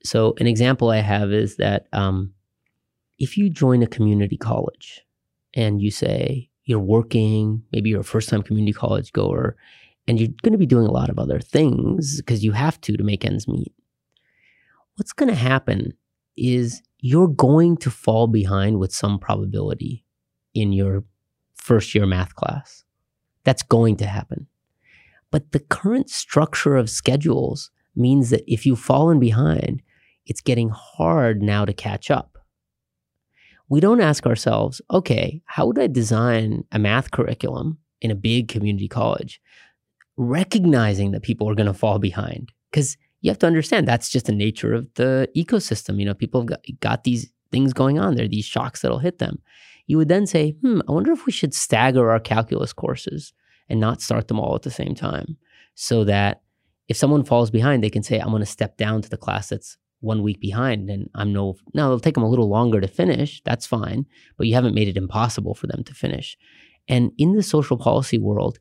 Speaker 2: So, an example I have is that um, if you join a community college and you say you're working, maybe you're a first time community college goer, and you're going to be doing a lot of other things because you have to to make ends meet, what's going to happen is you're going to fall behind with some probability in your first year math class that's going to happen. But the current structure of schedules means that if you've fallen behind, it's getting hard now to catch up. We don't ask ourselves, okay, how would I design a math curriculum in a big community college, recognizing that people are going to fall behind? Because you have to understand that's just the nature of the ecosystem. You know, people have got, got these things going on. There are these shocks that'll hit them you would then say, hmm, I wonder if we should stagger our calculus courses and not start them all at the same time so that if someone falls behind, they can say, I'm going to step down to the class that's one week behind and I'm no, now it'll take them a little longer to finish. That's fine, but you haven't made it impossible for them to finish. And in the social policy world,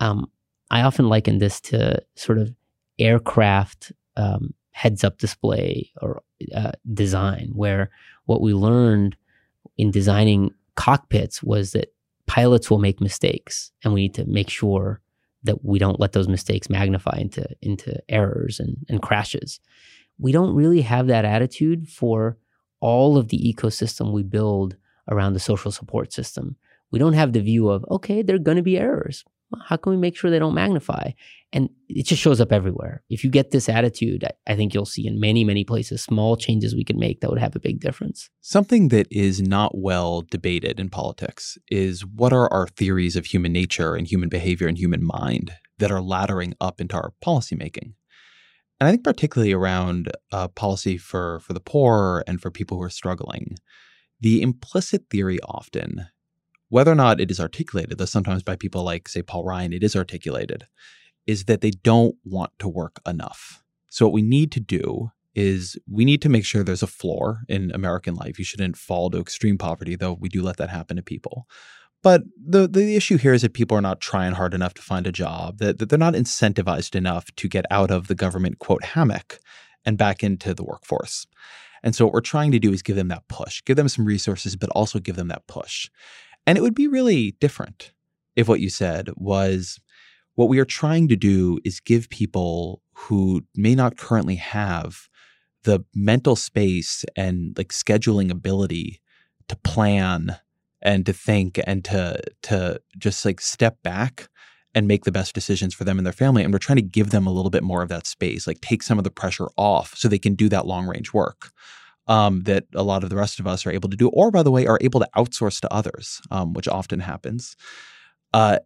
Speaker 2: um, I often liken this to sort of aircraft um, heads up display or uh, design, where what we learned in designing cockpits was that pilots will make mistakes and we need to make sure that we don't let those mistakes magnify into into errors and, and crashes. We don't really have that attitude for all of the ecosystem we build around the social support system. We don't have the view of, okay, there are going to be errors how can we make sure they don't magnify? And it just shows up everywhere. If you get this attitude, I, think you'll see in many, many places small changes we can make that would have a big difference.
Speaker 3: Something that is not well debated in politics is what are our theories of human nature and human behavior and human mind that are laddering up into our policymaking. And I think particularly around uh, policy for, for the poor and for people who are struggling, the implicit theory often whether or not it is articulated, though sometimes by people like, say, Paul Ryan, it is articulated, is that they don't want to work enough. So, what we need to do is we need to make sure there's a floor in American life. You shouldn't fall to extreme poverty, though we do let that happen to people. But the, the issue here is that people are not trying hard enough to find a job, that, that they're not incentivized enough to get out of the government, quote, hammock and back into the workforce. And so what we're trying to do is give them that push, give them some resources, but also give them that push. And it would be really different if what you said was what we are trying to do is give people who may not currently have the mental space and like scheduling ability to plan and to think and to to just like step back and make the best decisions for them and their family and we're trying to give them a little bit more of that space like take some of the pressure off so they can do that long range work um, that a lot of the rest of us are able to do or by the way are able to outsource to others um, which often happens uh,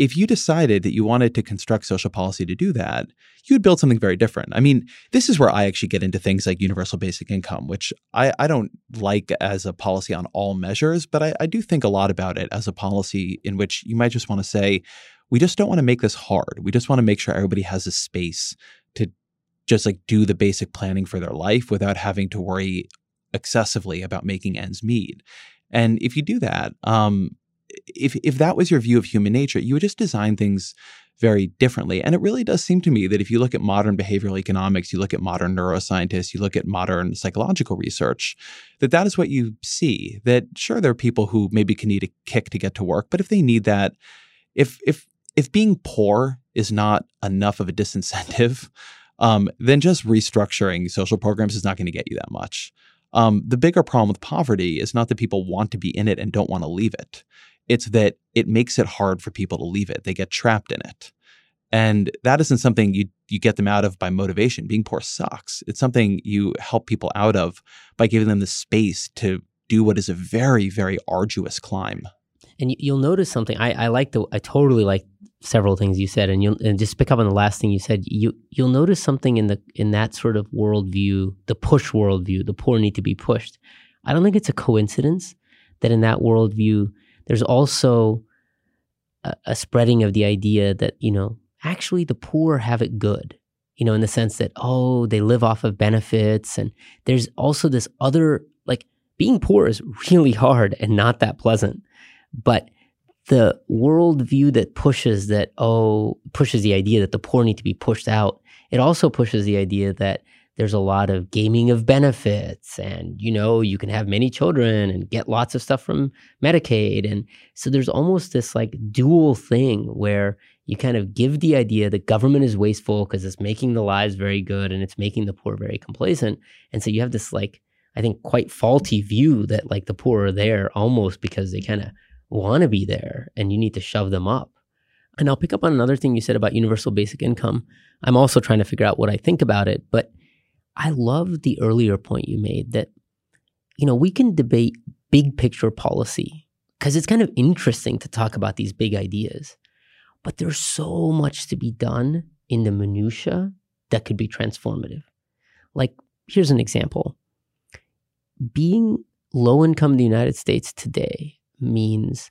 Speaker 3: if you decided that you wanted to construct social policy to do that, you would build something very different. I mean, this is where I actually get into things like universal basic income, which I, I don't like as a policy on all measures, but I, I do think a lot about it as a policy in which you might just want to say, we just don't want to make this hard. We just want to make sure everybody has a space to just like do the basic planning for their life without having to worry excessively about making ends meet. And if you do that, um, if if that was your view of human nature, you would just design things very differently. And it really does seem to me that if you look at modern behavioral economics, you look at modern neuroscientists, you look at modern psychological research, that that is what you see. That sure there are people who maybe can need a kick to get to work, but if they need that, if if if being poor is not enough of a disincentive, um, then just restructuring social programs is not going to get you that much. Um, the bigger problem with poverty is not that people want to be in it and don't want to leave it. It's that it makes it hard for people to leave it. They get trapped in it. And that isn't something you you get them out of by motivation. Being poor sucks. It's something you help people out of by giving them the space to do what is a very, very arduous climb.
Speaker 2: And you'll notice something. I, I like the I totally like several things you said, and you'll and just pick up on the last thing you said. You you'll notice something in the in that sort of worldview, the push worldview. The poor need to be pushed. I don't think it's a coincidence that in that worldview there's also a, a spreading of the idea that, you know, actually the poor have it good, you know, in the sense that, oh, they live off of benefits. And there's also this other, like, being poor is really hard and not that pleasant. But the worldview that pushes that, oh, pushes the idea that the poor need to be pushed out, it also pushes the idea that there's a lot of gaming of benefits and you know you can have many children and get lots of stuff from medicaid. And so there's almost this like dual thing where you kind of give the idea that government is wasteful because it's making the lives very good and it's making the poor very complacent. And so you have this like i think quite faulty view that like the poor are there almost because they kind of want to be there and you need to shove them up and i'll pick up on another thing you said about universal basic income i'm also trying to figure out what i think about it but I love the earlier point you made that, you know, we can debate big picture policy because it's kind of interesting to talk about these big ideas. But there's so much to be done in the minutia that could be transformative. Like, here's an example. Being low income in the United States today means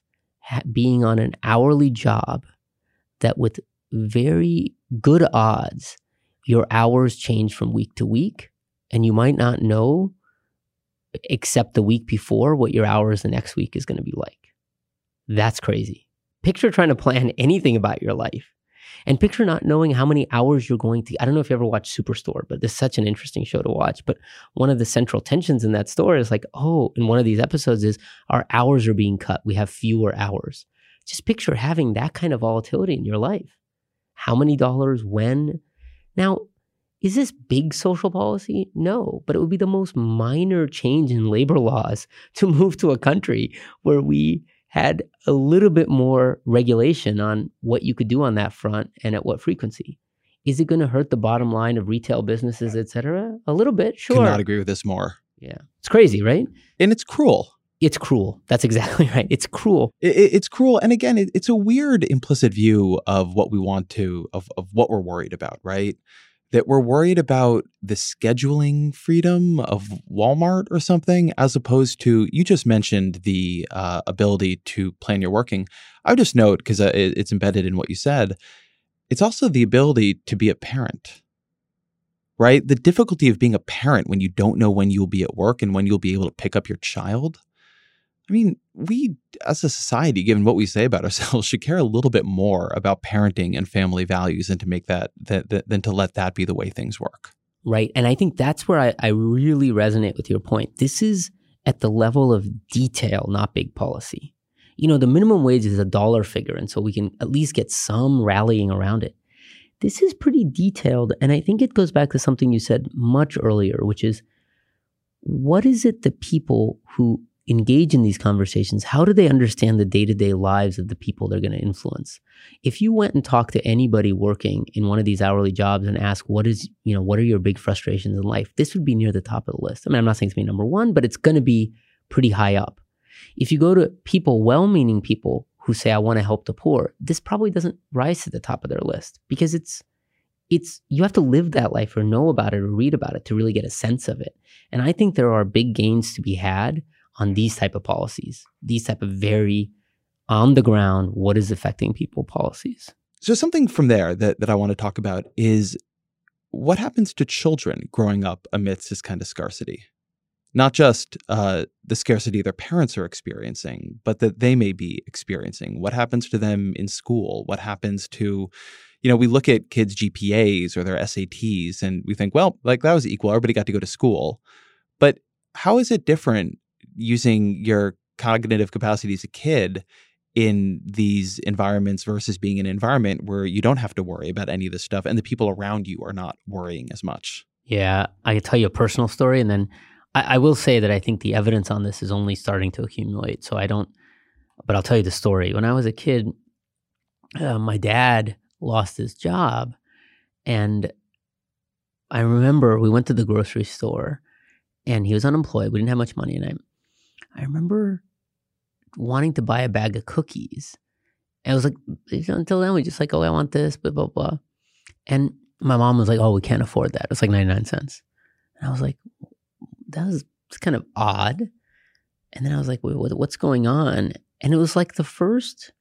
Speaker 2: being on an hourly job that, with very good odds, your hours change from week to week, and you might not know, except the week before, what your hours the next week is going to be like. That's crazy. Picture trying to plan anything about your life. And picture not knowing how many hours you're going to. I don't know if you ever watched Superstore, but this is such an interesting show to watch. But one of the central tensions in that store is like, oh, in one of these episodes is our hours are being cut. We have fewer hours. Just picture having that kind of volatility in your life. How many dollars, when, now, is this big social policy? No, but it would be the most minor change in labor laws to move to a country where we had a little bit more regulation on what you could do on that front and at what frequency. Is it going to hurt the bottom line of retail businesses, et cetera? A little bit, sure.
Speaker 3: Could not agree with this more.
Speaker 2: Yeah. It's crazy, right?
Speaker 3: And it's cruel.
Speaker 2: It's cruel. That's exactly right. It's cruel.
Speaker 3: It, it's cruel. And again, it, it's a weird implicit view of what we want to, of, of what we're worried about, right? That we're worried about the scheduling freedom of Walmart or something, as opposed to you just mentioned the uh, ability to plan your working. I would just note because uh, it's embedded in what you said. It's also the ability to be a parent, right? The difficulty of being a parent when you don't know when you'll be at work and when you'll be able to pick up your child. I mean, we as a society, given what we say about ourselves, should care a little bit more about parenting and family values than to make that, that, that than to let that be the way things work.
Speaker 2: Right. And I think that's where I, I really resonate with your point. This is at the level of detail, not big policy. You know, the minimum wage is a dollar figure, and so we can at least get some rallying around it. this is pretty detailed. And I think it goes back to something you said much earlier, which is what is it that people who engage in these conversations, how do they understand the day to day lives of the people they're going to influence? If you went and talked to anybody working in one of these hourly jobs and asked, what is, you know, what are your big frustrations in life? This would be near the top of the list. I mean, I'm not saying it's going to be number one, but it's going to be pretty high up. If you go to people, well meaning people who say, I want to help the poor, this probably doesn't rise to the top of their list because it's, it's you have to live that life or know about it or read about it to really get a sense of it. And I think there are big gains to be had on these type of policies, these type of very on the ground, what is affecting people policies.
Speaker 3: So something from there that, that I want to talk about is what happens to children growing up amidst this kind of scarcity? Not just uh, the scarcity their parents are experiencing, but that they may be experiencing. What happens to them in school? What happens to, you know, we look at kids' GPAs or their SATs and we think, well, like that was equal. Everybody got to go to school. But how is it different using your cognitive capacity as a kid in these environments versus being in an environment where you don't have to worry about any of this stuff and the people around you are not worrying as much.
Speaker 2: Yeah, I can tell you a personal story and then I, I will say that I think the evidence on this is only starting to accumulate. So I don't, but I'll tell you the story. When I was a kid, uh, my dad lost his job and I remember we went to the grocery store and he was unemployed. We didn't have much money and I remember wanting to buy a bag of cookies. And I was like, until then, we just like, oh, I want this, blah, blah, blah. And my mom was like, oh, we can't afford that. It's like 99 cents. And I was like, that was kind of odd. And then I was like, Wait, what's going on? And it was like the first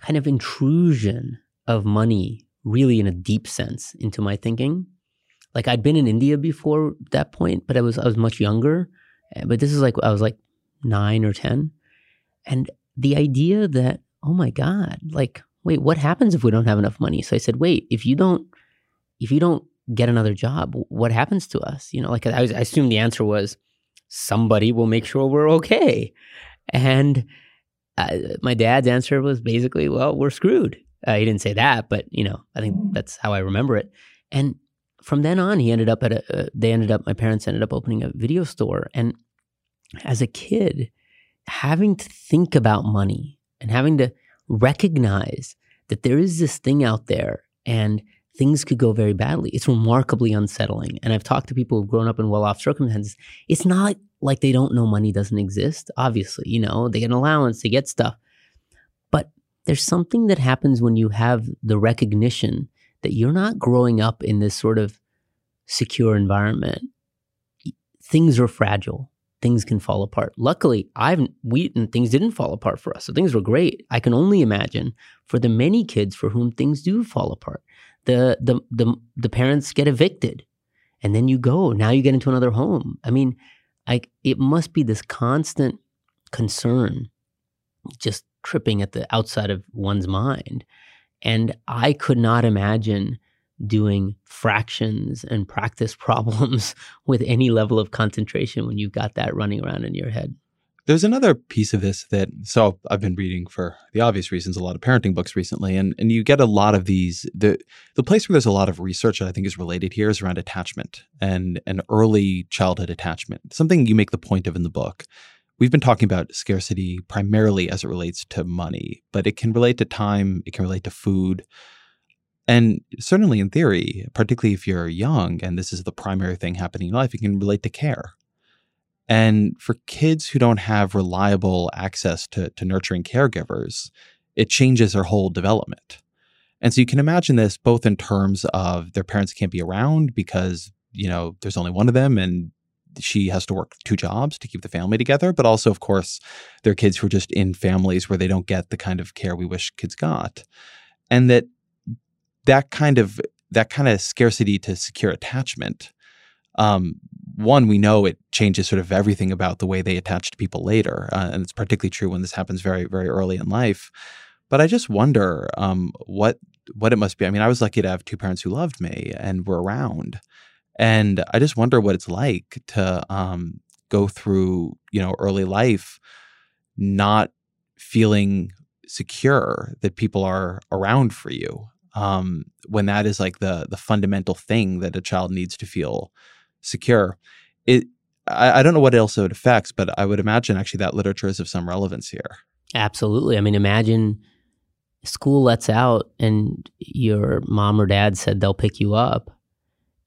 Speaker 2: kind of intrusion of money, really in a deep sense, into my thinking. Like I'd been in India before that point, but I was I was much younger. But this is like I was like nine or 10. And the idea that, oh my God, like, wait, what happens if we don't have enough money? So I said, wait, if you don't, if you don't get another job, what happens to us? You know, like I, I assumed the answer was somebody will make sure we're okay. And uh, my dad's answer was basically, well, we're screwed. Uh, he didn't say that, but you know, I think that's how I remember it. And from then on, he ended up at a. Uh, they ended up. My parents ended up opening a video store, and as a kid, having to think about money and having to recognize that there is this thing out there and things could go very badly. It's remarkably unsettling. And I've talked to people who've grown up in well off circumstances. It's not like they don't know money doesn't exist. Obviously, you know, they get an allowance, they get stuff. But there's something that happens when you have the recognition that you're not growing up in this sort of secure environment. Things are fragile things can fall apart. Luckily, I've we things didn't fall apart for us. So things were great. I can only imagine for the many kids for whom things do fall apart. The the the the parents get evicted and then you go. Now you get into another home. I mean, I it must be this constant concern just tripping at the outside of one's mind. And I could not imagine doing fractions and practice problems with any level of concentration when you've got that running around in your head.
Speaker 3: There's another piece of this that so I've been reading for the obvious reasons a lot of parenting books recently and and you get a lot of these the the place where there's a lot of research that I think is related here is around attachment and an early childhood attachment. Something you make the point of in the book. We've been talking about scarcity primarily as it relates to money, but it can relate to time, it can relate to food. And certainly in theory, particularly if you're young and this is the primary thing happening in life, you can relate to care. And for kids who don't have reliable access to, to nurturing caregivers, it changes their whole development. And so you can imagine this both in terms of their parents can't be around because, you know, there's only one of them and she has to work two jobs to keep the family together. But also, of course, there are kids who are just in families where they don't get the kind of care we wish kids got. And that that kind of that kind of scarcity to secure attachment um, one we know it changes sort of everything about the way they attach to people later uh, and it's particularly true when this happens very very early in life. But i just wonder um, what what it must be. I mean i was lucky to have two parents who loved me and were around and i just wonder what it's like to um, go through you know early life not feeling secure that people are around for you um, when that is like the the fundamental thing that a child needs to feel secure. It I, I don't know what else it affects, but I would imagine actually that literature is of some relevance here.
Speaker 2: Absolutely. I mean, imagine school lets out and your mom or dad said they'll pick you up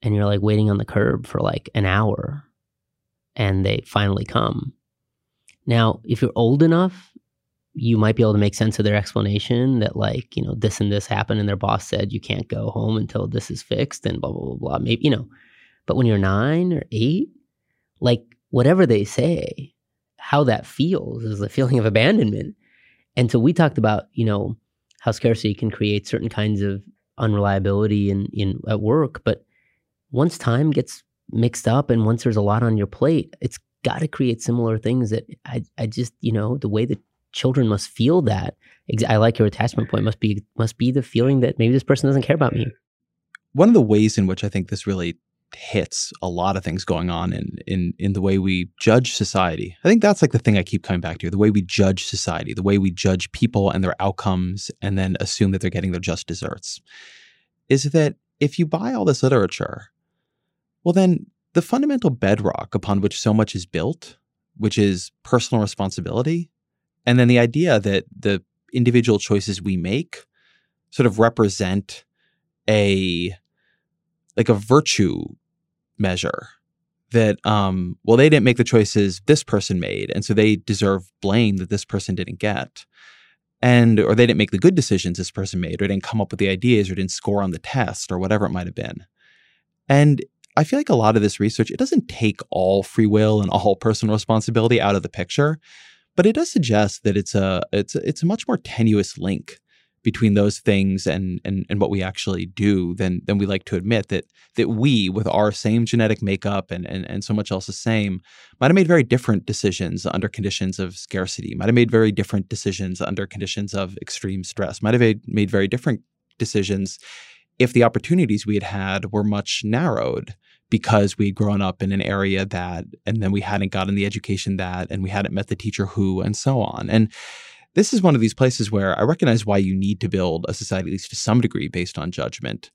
Speaker 2: and you're like waiting on the curb for like an hour and they finally come. Now, if you're old enough, you might be able to make sense of their explanation that like, you know, this and this happened and their boss said you can't go home until this is fixed and blah blah blah blah. Maybe, you know. But when you're 9 or 8, like whatever they say, how that feels is a feeling of abandonment. And so we talked about, you know, how scarcity can create certain kinds of unreliability in, in at work. But once time gets mixed up and once there's a lot on your plate, it's got to create similar things that I, I just, you know, the way that children must feel that. I like your attachment point must be must be the feeling that maybe this person doesn't care about me.
Speaker 3: One of the ways in which I think this really hits a lot of things going on in in in the way we judge society. I think that's like the thing I keep coming back to, the way we judge society, the way we judge people and their outcomes and then assume that they're getting their just desserts. Is that if you buy all this literature, well then the fundamental bedrock upon which so much is built, which is personal responsibility, and then the idea that the individual choices we make sort of represent a like a virtue measure that um well they didn't make the choices this person made and so they deserve blame that this person didn't get. And or they didn't make the good decisions this person made or didn't come up with the ideas or didn't score on the test or whatever it might have been. And i feel like a lot of this research it doesn't take all free will and all personal responsibility out of the picture but it does suggest that it's a it's a, it's a much more tenuous link between those things and and and what we actually do than than we like to admit that that we with our same genetic makeup and and, and so much else the same might have made very different decisions under conditions of scarcity might have made very different decisions under conditions of extreme stress might have made, made very different decisions if the opportunities we had had were much narrowed because we'd grown up in an area that and then we hadn't gotten the education that and we hadn't met the teacher who and so on and this is one of these places where I recognize why you need to build a society, at least to some degree, based on judgment.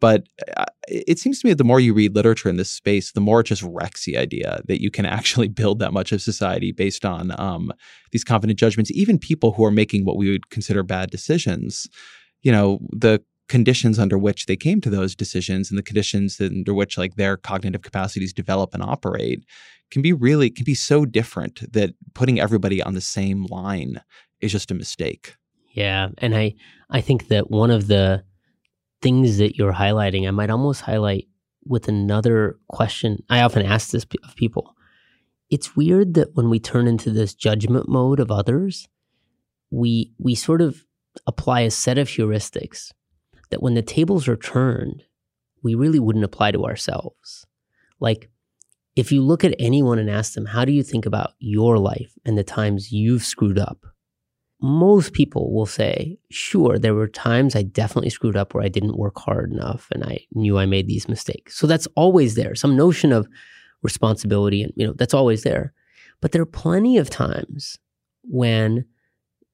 Speaker 3: But uh, it seems to me that the more you read literature in this space, the more it just wrecks the idea that you can actually build that much of society based on um, these confident judgments. Even people who are making what we would consider bad decisions, you know, the conditions under which they came to those decisions and the conditions under which like their cognitive capacities develop and operate can be really can be so different that putting everybody on the same line is just a mistake.
Speaker 2: Yeah, and I I think that one of the things that you're highlighting, I might almost highlight with another question. I often ask this of people. It's weird that when we turn into this judgment mode of others, we we sort of apply a set of heuristics that when the tables are turned, we really wouldn't apply to ourselves. Like if you look at anyone and ask them, how do you think about your life and the times you've screwed up? most people will say, sure, there were times I definitely screwed up where I didn't work hard enough and I knew I made these mistakes. So that's always there. Some notion of responsibility and, you know, that's always there. But there are plenty of times when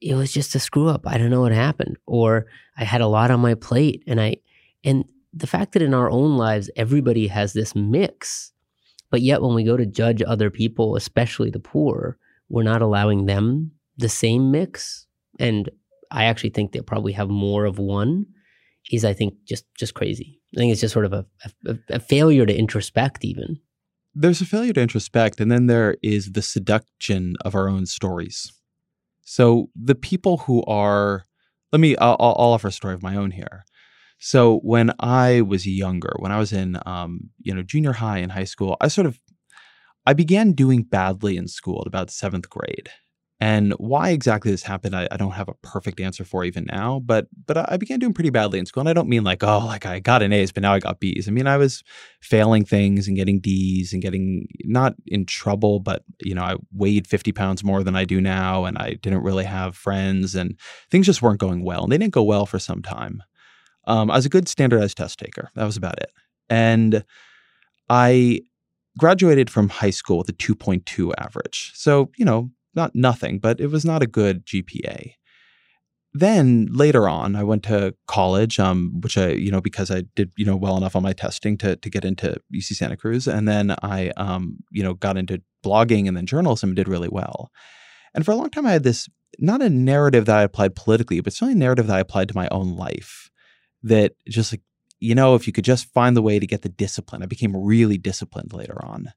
Speaker 2: it was just a screw up. I don't know what happened. Or I had a lot on my plate and I, and the fact that in our own lives, everybody has this mix, but yet when we go to judge other people, especially the poor, we're not allowing them the same mix, and I actually think they'll probably have more of one, is I think just just crazy. I think it's just sort of a, a, a failure to introspect, even.
Speaker 3: There's a failure to introspect, and then there is the seduction of our own stories. So the people who are, let me, I'll, I'll offer a story of my own here. So when I was younger, when I was in, um, you know, junior high and high school, I sort of, I began doing badly in school at about seventh grade, and why exactly this happened, I, I, don't have a perfect answer for even now. But but I began doing pretty badly in school, and I don't mean like oh like I got an A's, but now I got B's. I mean I was failing things and getting D's and getting not in trouble, but you know I weighed fifty pounds more than I do now, and I didn't really have friends, and things just weren't going well, and they didn't go well for some time. Um, I was a good standardized test taker. That was about it, and I graduated from high school with a 2.2 average. So, you know, not nothing, but it was not a good GPA. then later on, I went to college, um, which I, you know, because I did, you know, well enough on my testing to to get into UC Santa Cruz, and then I, um, you know, got into blogging and then journalism and did really well. And for a long time, I had this not a narrative that I applied politically, but certainly a narrative that I applied to my own life. That just like, you know, if you could just find the way to get the discipline, I became really disciplined later on.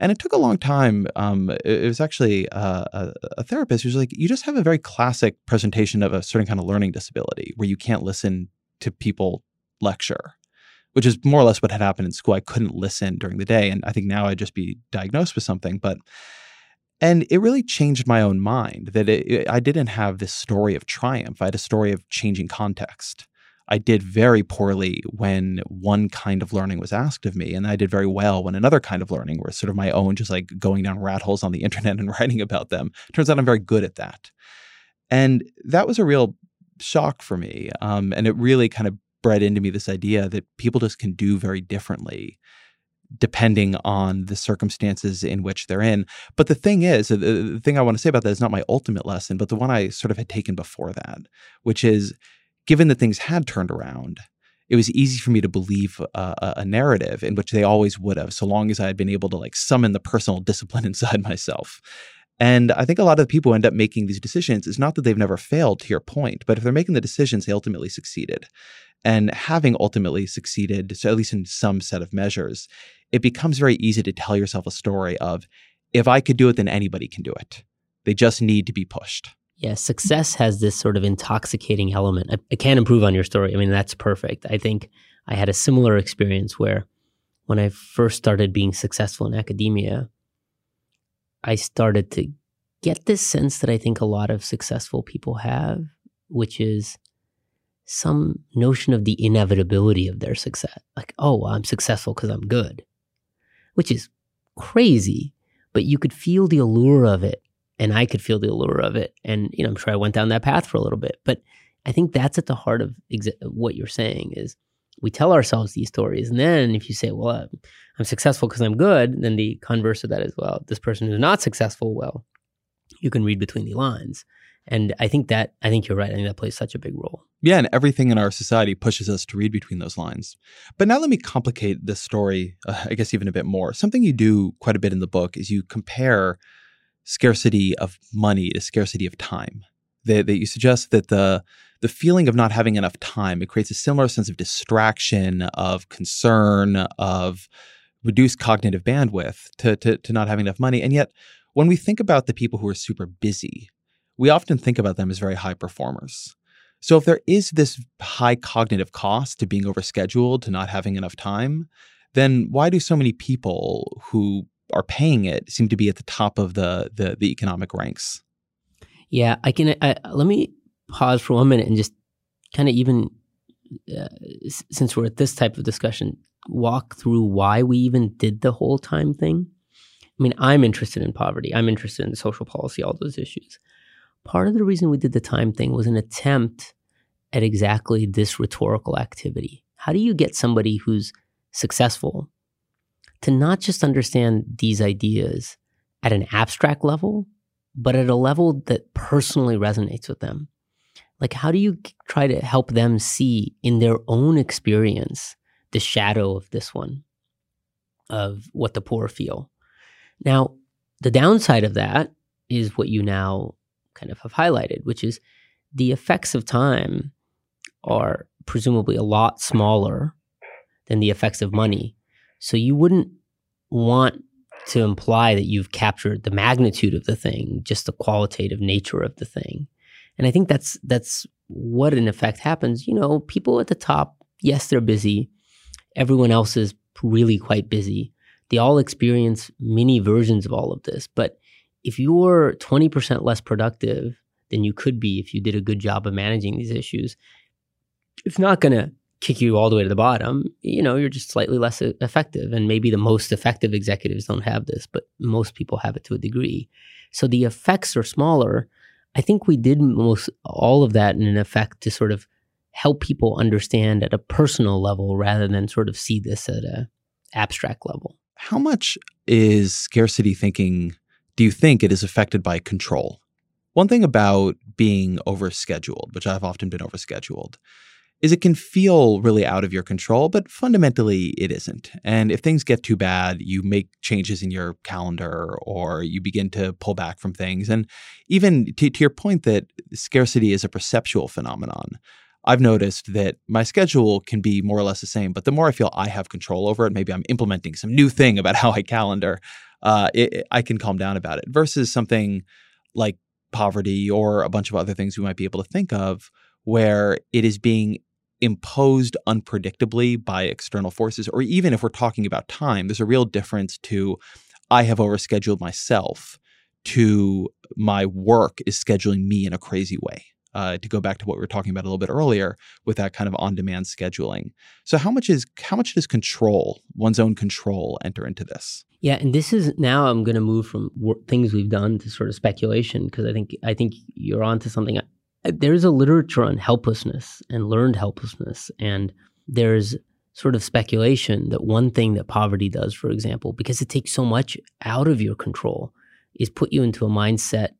Speaker 3: And it took a long time. Um, it, it, was actually uh, a, a, therapist who's like, you just have a very classic presentation of a certain kind of learning disability where you can't listen to people lecture, which is more or less what had happened in school. I couldn't listen during the day. And I think now I'd just be diagnosed with something. But, and it really changed my own mind that it, it, I didn't have this story of triumph. I had a story of changing context. I did very poorly when one kind of learning was asked of me, and I did very well when another kind of learning was sort of my own, just like going down rat holes on the internet and writing about them. Turns out I'm very good at that, and that was a real shock for me. Um, and it really kind of bred into me this idea that people just can do very differently depending on the circumstances in which they're in. But the thing is, the, the, thing I want to say about that is not my ultimate lesson, but the one I sort of had taken before that, which is given that things had turned around, it was easy for me to believe a, narrative in which they always would have, so long as I had been able to like summon the personal discipline inside myself. And I think a lot of people end up making these decisions. It's not that they've never failed, to your point, but if they're making the decisions, they ultimately succeeded. And having ultimately succeeded, so at least in some set of measures, it becomes very easy to tell yourself a story of, if I could do it, then anybody can do it. They just need to be pushed.
Speaker 2: Yeah, success has this sort of intoxicating element. I, I can't improve on your story. I mean, that's perfect. I think I had a similar experience where when I first started being successful in academia, I started to get this sense that I think a lot of successful people have, which is some notion of the inevitability of their success. Like, oh, I'm successful because I'm good, which is crazy, but you could feel the allure of it and I could feel the allure of it. And you know, I'm sure I went down that path for a little bit, but I think that's at the heart of exa- what you're saying is we tell ourselves these stories, and then if you say, "Well, I'm successful because I'm good," then the converse of that is, "Well, this person who's not successful, well, you can read between the lines." And I think that I think you're right. I think that plays such a big role.
Speaker 3: Yeah, and everything in our society pushes us to read between those lines. But now let me complicate this story, uh, I guess, even a bit more. Something you do quite a bit in the book is you compare scarcity of money to scarcity of time. That, that you suggest that the the feeling of not having enough time it creates a similar sense of distraction, of concern, of reduced cognitive bandwidth to, to, to not having enough money. And yet, when we think about the people who are super busy, we often think about them as very high performers. So if there is this high cognitive cost to being overscheduled, to not having enough time, then why do so many people who are paying it seem to be at the top of the the, the economic ranks.
Speaker 2: Yeah, I can. I, let me pause for one minute and just kind of even uh, since we're at this type of discussion, walk through why we even did the whole time thing. I mean, I'm interested in poverty. I'm interested in social policy, all those issues. Part of the reason we did the time thing was an attempt at exactly this rhetorical activity. How do you get somebody who's successful to not just understand these ideas at an abstract level, but at a level that personally resonates with them. Like, how do you try to help them see in their own experience the shadow of this one, of what the poor feel? Now, the downside of that is what you now kind of have highlighted, which is the effects of time are presumably a lot smaller than the effects of money so you wouldn't want to imply that you've captured the magnitude of the thing, just the qualitative nature of the thing. And I think that's that's what in effect happens. You know, people at the top, yes, they're busy. Everyone else is really quite busy. They all experience mini versions of all of this. But if you're 20% less productive than you could be if you did a good job of managing these issues, it's not going to kick you all the way to the bottom, you know, you're just slightly less effective. And maybe the most effective executives don't have this, but most people have it to a degree. So the effects are smaller. I think we did most all of that in an effect to sort of help people understand at a personal level rather than sort of see this at a abstract level.
Speaker 3: How much is scarcity thinking do you think it is affected by control? One thing about being overscheduled, which I've often been overscheduled, is it can feel really out of your control, but fundamentally it isn't. And if things get too bad, you make changes in your calendar or you begin to pull back from things. And even to, to your point that scarcity is a perceptual phenomenon, I've noticed that my schedule can be more or less the same, but the more I feel I have control over it, maybe I'm implementing some new thing about how I calendar, uh, it, I can calm down about it versus something like poverty or a bunch of other things we might be able to think of where it is being imposed unpredictably by external forces, or even if we're talking about time, there's a real difference to I have overscheduled myself to my work is scheduling me in a crazy way. Uh, to go back to what we were talking about a little bit earlier with that kind of on-demand scheduling. So how much is how much does control, one's own control, enter into this?
Speaker 2: Yeah, and this is now I'm going to move from things we've done to sort of speculation because I think I think you're onto something. There's a literature on helplessness and learned helplessness, and there's sort of speculation that one thing that poverty does, for example, because it takes so much out of your control, is put you into a mindset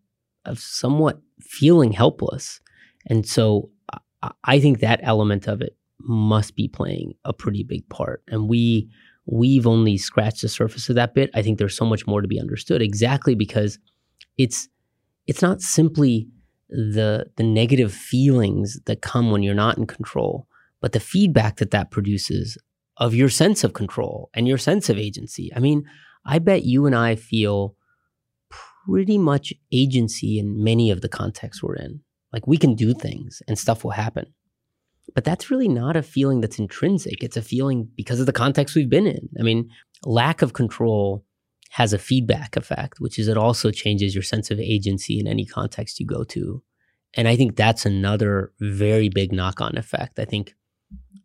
Speaker 2: of somewhat feeling helpless. And so I think that element of it must be playing a pretty big part. And we we've only scratched the surface of that bit. I think there's so much more to be understood exactly because it's it's not simply the the negative feelings that come when you're not in control, but the feedback that that produces of your sense of control and your sense of agency. I mean, I bet you and I feel pretty much agency in many of the contexts we're in. Like we can do things and stuff will happen. But that's really not a feeling that's intrinsic. It's a feeling because of the context we've been in. I mean, lack of control has a feedback effect, which is it also changes your sense of agency in any context you go to. And I think that's another very big knock on effect. I think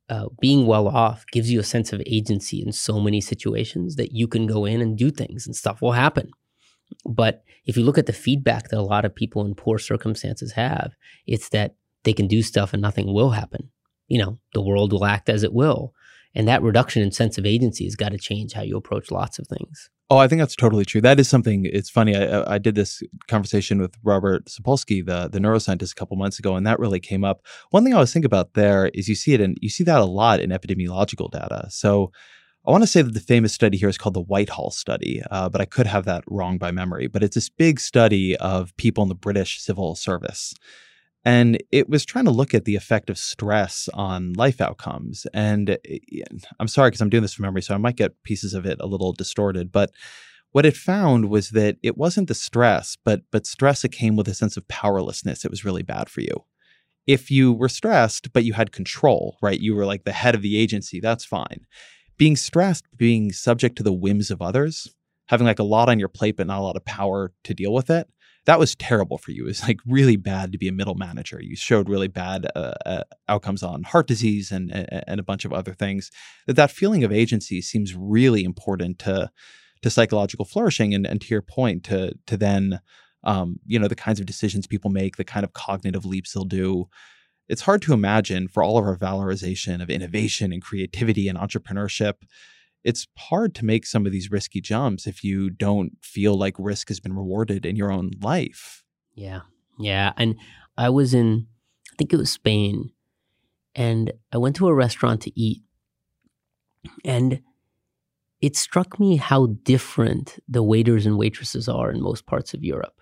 Speaker 2: uh, being well off gives you a sense of agency in so many situations that you can go in and do things and stuff will happen. But if you look at the feedback that a lot of people in poor circumstances have, it's that they can do stuff and nothing will happen. You know, the world will act as it will. And that reduction in sense of agency has got to change how you approach lots of things.
Speaker 3: Oh, I think that's totally true. That is something. It's funny. I, I did this conversation with Robert Sapolsky, the the neuroscientist, a couple months ago, and that really came up. One thing I was thinking about there is you see it, and you see that a lot in epidemiological data. So I want to say that the famous study here is called the Whitehall study, uh, but I could have that wrong by memory. But it's this big study of people in the British civil service. And it was trying to look at the effect of stress on life outcomes. And eh, I'm sorry because I'm doing this from memory, so I might get pieces of it a little distorted. But what it found was that it wasn't the stress, but but stress that came with a sense of powerlessness. It was really bad for you. If you were stressed, but you had control, right? You were like the head of the agency, that's fine being stressed, being subject to the whims of others, having like a lot on your plate but not a lot of power to deal with it. That was terrible for you. It's like really bad to be a middle manager. You showed really bad uh, uh, outcomes on heart disease and and a bunch of other things. That that feeling of agency seems really important to to psychological flourishing. And, and to your point, to to then um, you know the kinds of decisions people make, the kind of cognitive leaps they'll do it's hard to imagine for all of our valorization of innovation and creativity and entrepreneurship. It's hard to make some of these risky jumps if you don't feel like risk has been rewarded in your own life.
Speaker 2: Yeah. Yeah. And I was in, I think it was Spain, and I went to a restaurant to eat. And it struck me how different the waiters and waitresses are in most parts of Europe.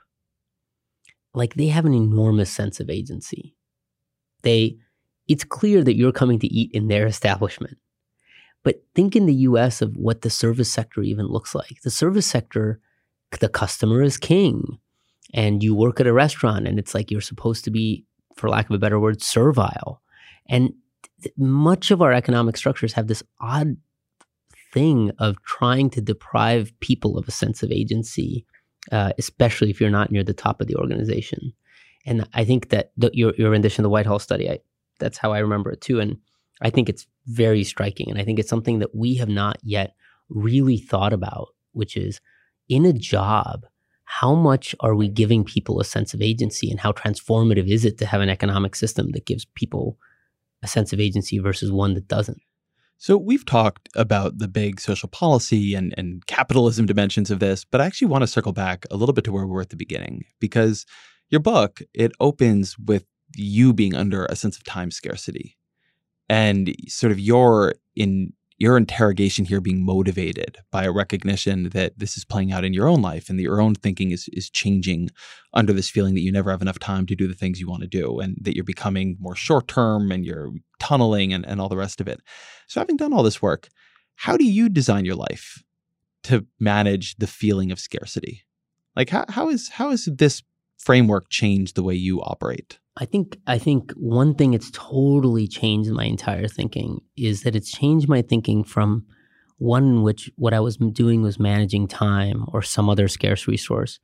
Speaker 2: Like they have an enormous sense of agency they it's clear that you're coming to eat in their establishment. But think in the US of what the service sector even looks like. The service sector, the customer is king. And you work at a restaurant and it's like you're supposed to be, for lack of a better word, servile. And th- much of our economic structures have this odd thing of trying to deprive people of a sense of agency, uh, especially if you're not near the top of the organization. And I think that the, your your rendition of the Whitehall study, I, that's how I remember it too. And I think it's very striking. And I think it's something that we have not yet really thought about, which is in a job, how much are we giving people a sense of agency and how transformative is it to have an economic system that gives people a sense of agency versus one that doesn't?
Speaker 3: So we've talked about the big social policy and, and capitalism dimensions of this, but I actually want to circle back a little bit to where we were at the beginning because your book, it opens with you being under a sense of time scarcity and sort of your in your interrogation here being motivated by a recognition that this is playing out in your own life and that your own thinking is is changing under this feeling that you never have enough time to do the things you want to do and that you're becoming more short term and you're tunneling and, and all the rest of it. So having done all this work, how do you design your life to manage the feeling of scarcity? Like how how is how is this framework changed the way you operate?
Speaker 2: I think I think one thing it's totally changed my entire thinking is that it's changed my thinking from one in which what I was doing was managing time or some other scarce resource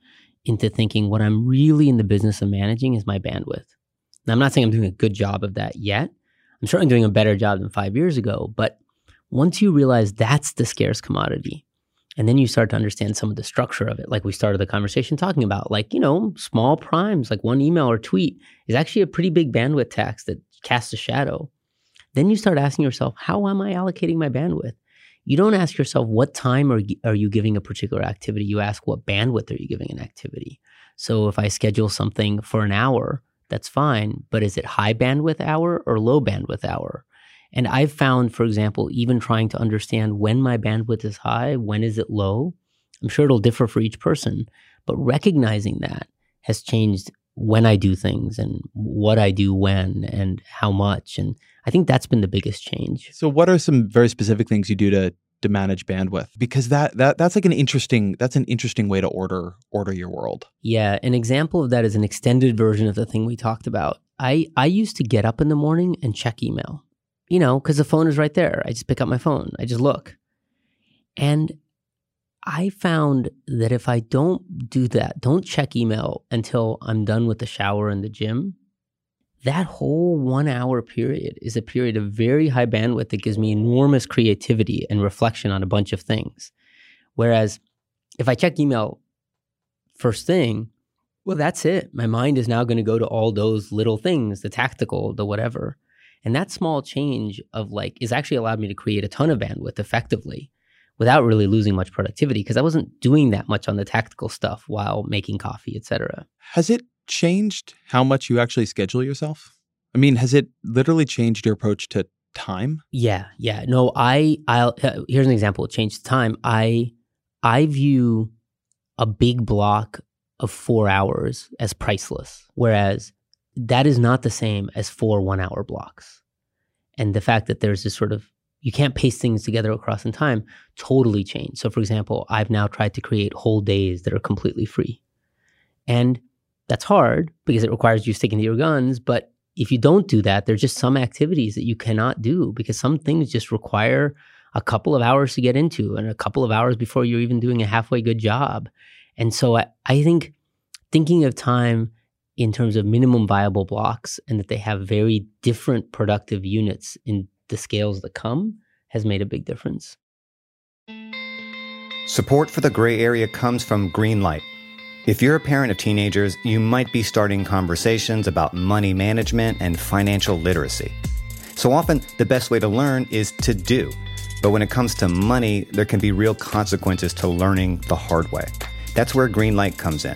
Speaker 2: into thinking what I'm really in the business of managing is my bandwidth. Now I'm not saying I'm doing a good job of that yet. I'm certainly doing a better job than 5 years ago, but once you realize that's the scarce commodity, and then you start to understand some of the structure of it, like we started the conversation talking about, like, you know, small primes, like one email or tweet is actually a pretty big bandwidth tax that casts a shadow. Then you start asking yourself, how am I allocating my bandwidth? You don't ask yourself, what time are, are you giving a particular activity? You ask, what bandwidth are you giving an activity? So if I schedule something for an hour, that's fine, but is it high bandwidth hour or low bandwidth hour? And I've found, for example, even trying to understand when my bandwidth is high, when is it low, I'm sure it'll differ for each person, but recognizing that has changed when I do things and what I do when and how much. And I think that's been the biggest change.
Speaker 3: So what are some very specific things you do to to manage bandwidth? Because that that that's like an interesting that's an interesting way to order order your world.
Speaker 2: Yeah, an example of that is an extended version of the thing we talked about. I I used to get up in the morning and check email you know, because the phone is right there. I just pick up my phone, I just look. And I found that if I don't do that, don't check email until I'm done with the shower and the gym, that whole one hour period is a period of very high bandwidth that gives me enormous creativity and reflection on a bunch of things. Whereas if I check email first thing, well, that's it. My mind is now going to go to all those little things, the tactical, the whatever. And that small change of like is actually allowed me to create a ton of bandwidth effectively without really losing much productivity because I wasn't doing that much on the tactical stuff while making coffee, etc.
Speaker 3: Has it changed how much you actually schedule yourself? I mean, has it literally changed your approach to time?
Speaker 2: Yeah, yeah. No, I I'll uh, here's an example. It changed time. I I view a big block of 4 hours as priceless whereas that is not the same as four one hour blocks. And the fact that there's this sort of, you can't paste things together across in time totally changed. So, for example, I've now tried to create whole days that are completely free. And that's hard because it requires you sticking to your guns. But if you don't do that, there's just some activities that you cannot do because some things just require a couple of hours to get into and a couple of hours before you're even doing a halfway good job. And so I, I think thinking of time in terms of minimum viable blocks and that they have very different productive units in the scales that come has made a big difference.
Speaker 4: Support for the gray area comes from Greenlight. If you're a parent of teenagers, you might be starting conversations about money management and financial literacy. So often, the best way to learn is to do. But when it comes to money, there can be real consequences to learning the hard way. That's where Greenlight comes in.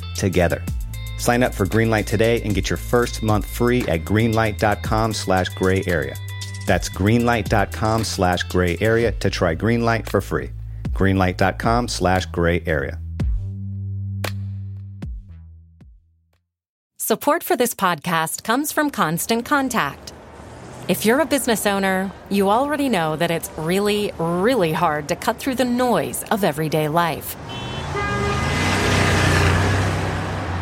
Speaker 4: together. Sign up for Greenlight today and get your first month free at greenlight.com slash gray area. That's greenlight.com slash gray area to try Greenlight for free. Greenlight.com slash gray area.
Speaker 5: Support for this podcast comes from Constant Contact. If you're a business owner, you already know that it's really, really hard to cut through the noise of everyday life.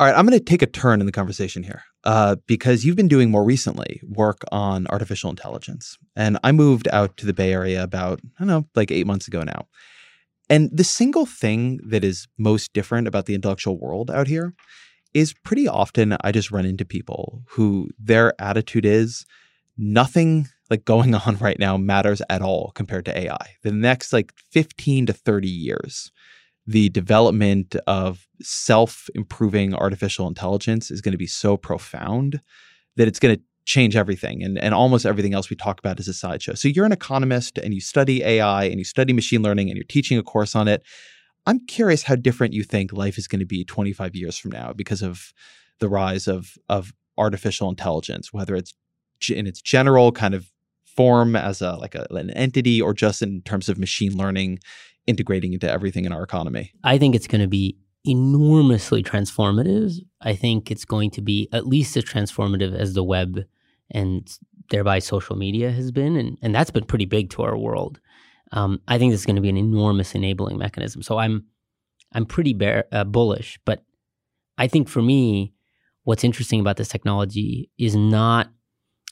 Speaker 3: All right, I'm going to take a turn in the conversation here uh, because you've been doing more recently work on artificial intelligence. And I moved out to the Bay Area about, I don't know, like eight months ago now. And the single thing that is most different about the intellectual world out here is pretty often I just run into people who their attitude is nothing like going on right now matters at all compared to AI. The next like 15 to 30 years the development of self improving artificial intelligence is going to be so profound that it's going to change everything and, and almost everything else we talk about is a sideshow. So you're an economist and you study AI and you study machine learning and you're teaching a course on it. I'm curious how different you think life is going to be 25 years from now because of the rise of of artificial intelligence, whether it's in its general kind of form as a like a, an entity or just in terms of machine learning integrating into everything in our economy?
Speaker 2: I think it's going to be enormously transformative. I think it's going to be at least as transformative as the web and thereby social media has been. And, and that's been pretty big to our world. Um, I think this is going to be an enormous enabling mechanism. So I'm I'm pretty bear, uh, bullish, but I think for me, what's interesting about this technology is not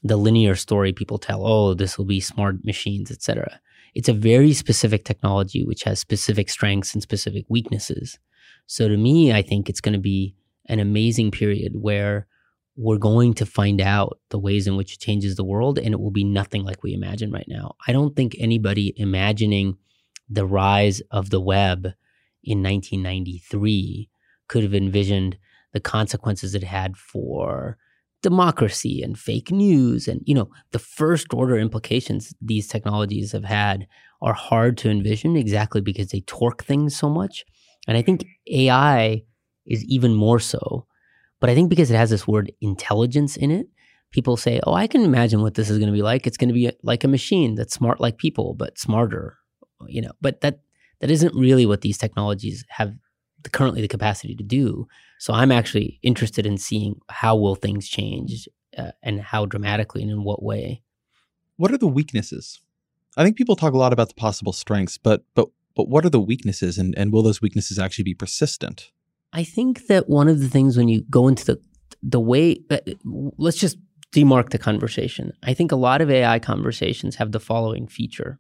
Speaker 2: the linear story people tell. Oh, this will be smart machines, etc. It's a very specific technology which has specific strengths and specific weaknesses. So to me, I think it's going to be an amazing period where we're going to find out the ways in which it changes the world and it will be nothing like we imagine right now. I don't think anybody imagining the rise of the web in 1993 could have envisioned the consequences it had for democracy and fake news and you know the first order implications these technologies have had are hard to envision exactly because they torque things so much. And i think ai is even more so but i think because it has this word intelligence in it people say oh i can imagine what this is going to be like. It's going to be like a machine that's smart like people but smarter you know but that that isn't really what these technologies have the, currently the capacity to do. So I'm actually interested in seeing how will things change uh, and how dramatically and in what way.
Speaker 3: What are the weaknesses? I think people talk a lot about the possible strengths, but but but what are the weaknesses and, and will those weaknesses actually be persistent?
Speaker 2: I think that one of the things when you go into the the way uh, let's just demark the conversation. I think a lot of AI conversations have the following feature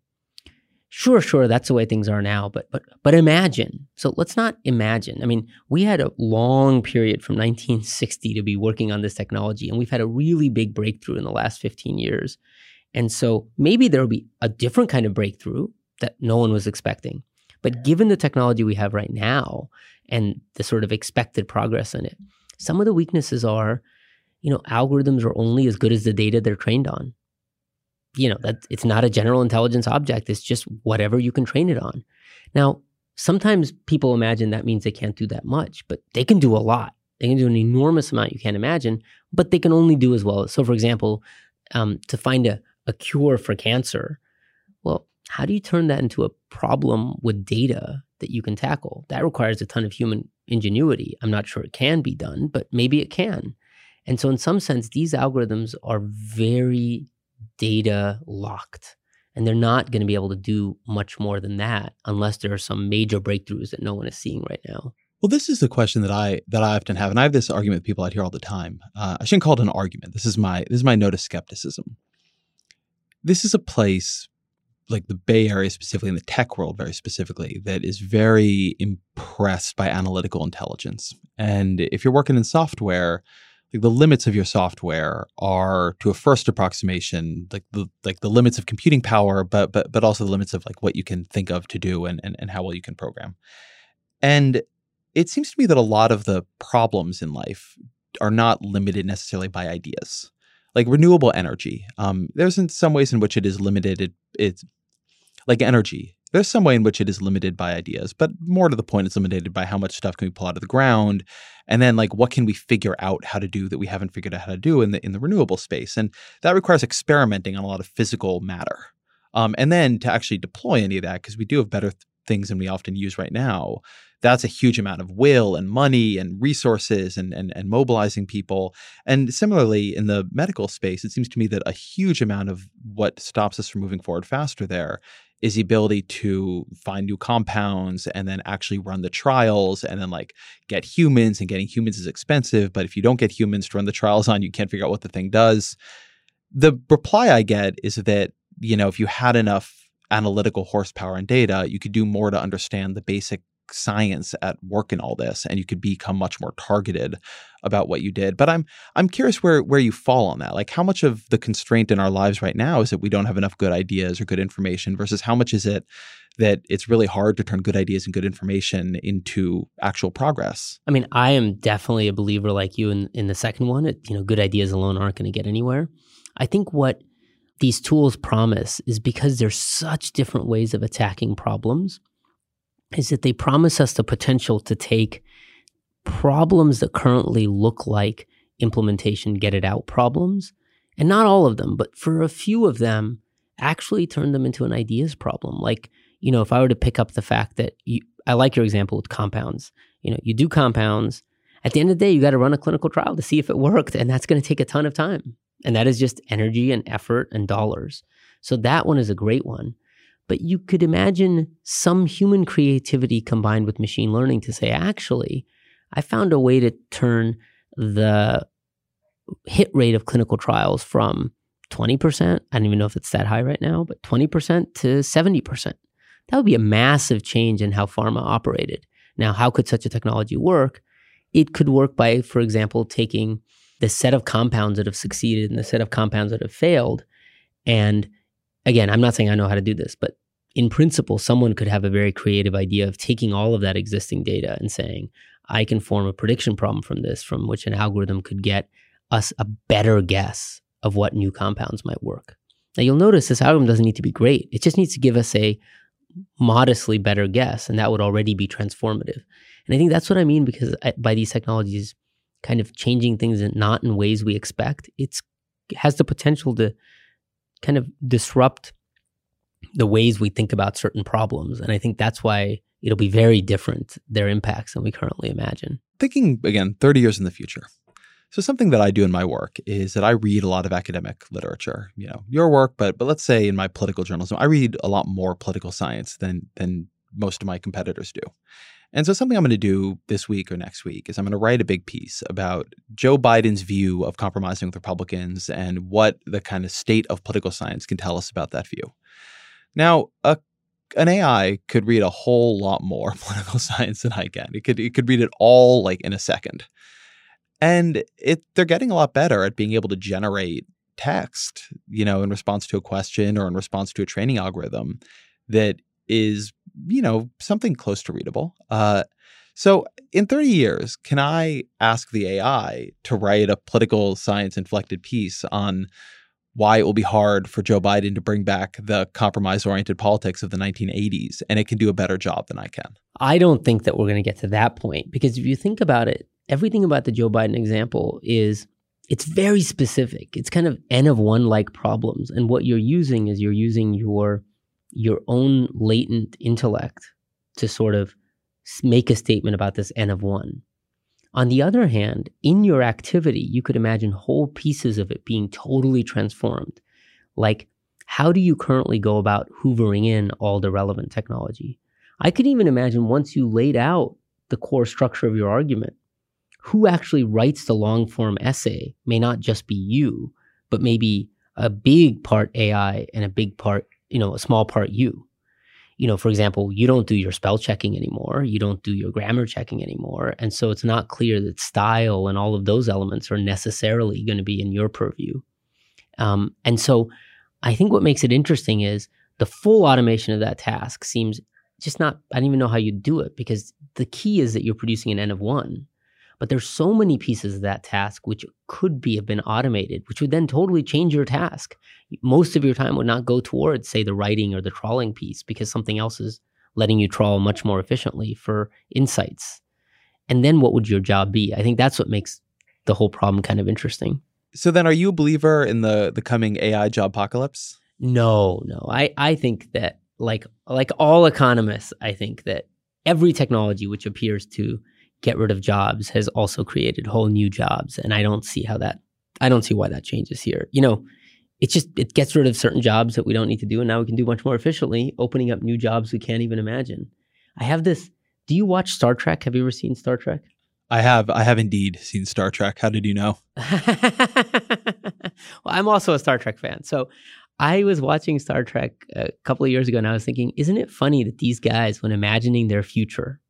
Speaker 2: sure, sure, that's the way things are now, but but but imagine. So let's not imagine. I mean, we had a long period from 1960 to be working on this technology, and we've had a really big breakthrough in the last 15 years. And so maybe there will be a different kind of breakthrough that no one was expecting. But given the technology we have right now and the sort of expected progress in it, some of the weaknesses are, you know, algorithms are only as good as the data they're trained on you know that it's not a general intelligence object it's just whatever you can train it on. Now sometimes people imagine that means they can't do that much but they can do a lot. They can do an enormous amount you can't imagine but they can only do as well. So for example um, to find a, a cure for cancer well how do you turn that into a problem with data that you can tackle? That requires a ton of human ingenuity. I'm not sure it can be done but maybe it can. And so in some sense these algorithms are very data locked. And they're not going to be able to do much more than that unless there are some major breakthroughs that no one is seeing right now.
Speaker 3: Well, this is the question that I that I often have, and I have this argument with people out here all the time. Uh, I shouldn't call it an argument. This is my this is my note of skepticism. This is a place like the Bay Area specifically, in the tech world very specifically, that is very impressed by analytical intelligence. And if you're working in software, like the limits of your software are to a first approximation like the like the limits of computing power but but but also the limits of like what you can think of to do and and, and how well you can program. And it seems to me that a lot of the problems in life are not limited necessarily by ideas. Like renewable energy um, there's in some ways in which it is limited it, it's like energy there's some way in which it is limited by ideas, but more to the point, it's limited by how much stuff can we pull out of the ground, and then like what can we figure out how to do that we haven't figured out how to do in the in the renewable space, and that requires experimenting on a lot of physical matter, um, and then to actually deploy any of that because we do have better th- things than we often use right now. That's a huge amount of will and money and resources and, and and mobilizing people. And similarly, in the medical space, it seems to me that a huge amount of what stops us from moving forward faster there is the ability to find new compounds and then actually run the trials and then like get humans and getting humans is expensive but if you don't get humans to run the trials on you can't figure out what the thing does. The reply i get is that you know if you had enough analytical horsepower and data you could do more to understand the basic science at work in all this and you could become much more targeted about what you did but i'm i'm curious where where you fall on that. Like how much of the constraint in our lives right now is that we don't have enough good ideas or good information versus how much is it that it's really hard to turn good ideas and good information into actual progress?
Speaker 2: I mean i am definitely a believer like you in in the second one it, you know good ideas alone aren't going to get anywhere. I think what these tools promise is because there's such different ways of attacking problems is that they promise us the potential to take problems that currently look like implementation get it out problems, and not all of them, but for a few of them, actually turn them into an ideas problem. Like, you know, if I were to pick up the fact that you, I like your example with compounds, you know, you do compounds. At the end of the day, you got to run a clinical trial to see if it worked, and that's going to take a ton of time. And that is just energy and effort and dollars. So that one is a great one. But you could imagine some human creativity combined with machine learning to say, actually, I found a way to turn the hit rate of clinical trials from 20%, I don't even know if it's that high right now, but 20% to 70%. That would be a massive change in how pharma operated. Now, how could such a technology work? It could work by, for example, taking the set of compounds that have succeeded and the set of compounds that have failed and again, I'm not saying I know how to do this, but in principle, someone could have a very creative idea of taking all of that existing data and saying, I can form a prediction problem from this, from which an algorithm could get us a better guess of what new compounds might work. Now, you'll notice this algorithm doesn't need to be great. It just needs to give us a modestly better guess, and that would already be transformative. And I think that's what I mean because uh, by these technologies kind of changing things and not in ways we expect, it's has the potential to kind of disrupt the ways we think about certain problems. And I think that's why it'll be very different, their impacts, than we currently imagine.
Speaker 3: Thinking again, 30 years in the future. So something that I do in my work is that I read a lot of academic literature. You know, your work, but but let's say in my political journalism, I read a lot more political science than than most of my competitors do. And so, something I'm going to do this week or next week is I'm going to write a big piece about Joe Biden's view of compromising with Republicans and what the kind of state of political science can tell us about that view. Now, a, an AI could read a whole lot more political science than I can. It could it could read it all like in a second, and it they're getting a lot better at being able to generate text, you know, in response to a question or in response to a training algorithm that is you know, something close to readable. Uh, so in 30 years, can I ask the AI to write a political science inflected piece on why it will be hard for Joe Biden to bring back the compromise oriented politics of the 1980s and it can do a better job than I can?
Speaker 2: I don't think that we're going to get to that point because if you think about it, everything about the Joe Biden example is it's very specific. It's kind of N of one like problems. And what you're using is you're using your your own latent intellect to sort of make a statement about this n of one. On the other hand, in your activity, you could imagine whole pieces of it being totally transformed. Like, how do you currently go about hoovering in all the relevant technology? I could even imagine once you laid out the core structure of your argument, who actually writes the long form essay may not just be you, but maybe a big part AI and a big part you know, a small part you. You know, for example, you don't do your spell checking anymore. You don't do your grammar checking anymore. And so it's not clear that style and all of those elements are necessarily going to be in your purview. Um, and so I think what makes it interesting is the full automation of that task seems just not, I don't even know how you do it because the key is that you're producing an N of one. But there's so many pieces of that task which could be have been automated, which would then totally change your task. Most of your time would not go towards, say, the writing or the trawling piece because something else is letting you trawl much more efficiently for insights. And then what would your job be? I think that's what makes the whole problem kind of interesting.
Speaker 3: So then are you a believer in the the coming AI job apocalypse?
Speaker 2: No, no. I, I think that like like all economists, I think that every technology which appears to get rid of jobs has also created whole new jobs. And I don't see how that I don't see why that changes here. You know, it just it gets rid of certain jobs that we don't need to do and now we can do much more efficiently, opening up new jobs we can't even imagine. I have this do you watch Star Trek? Have you ever seen Star Trek?
Speaker 3: I have. I have indeed seen Star Trek. How did you know?
Speaker 2: well, I'm also a Star Trek fan. So I was watching Star Trek a couple of years ago and I was thinking, isn't it funny that these guys, when imagining their future,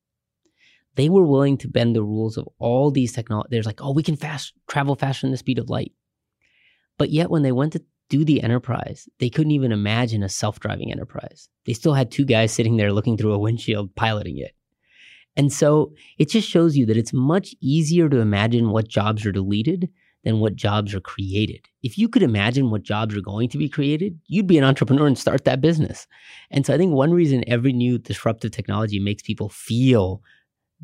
Speaker 2: they were willing to bend the rules of all these technologies. There's like, oh, we can fast travel faster than the speed of light. But yet when they went to do the enterprise, they couldn't even imagine a self-driving enterprise. They still had two guys sitting there looking through a windshield piloting it. And so it just shows you that it's much easier to imagine what jobs are deleted than what jobs are created. If you could imagine what jobs are going to be created, you'd be an entrepreneur and start that business. And so I think one reason every new disruptive technology makes people feel,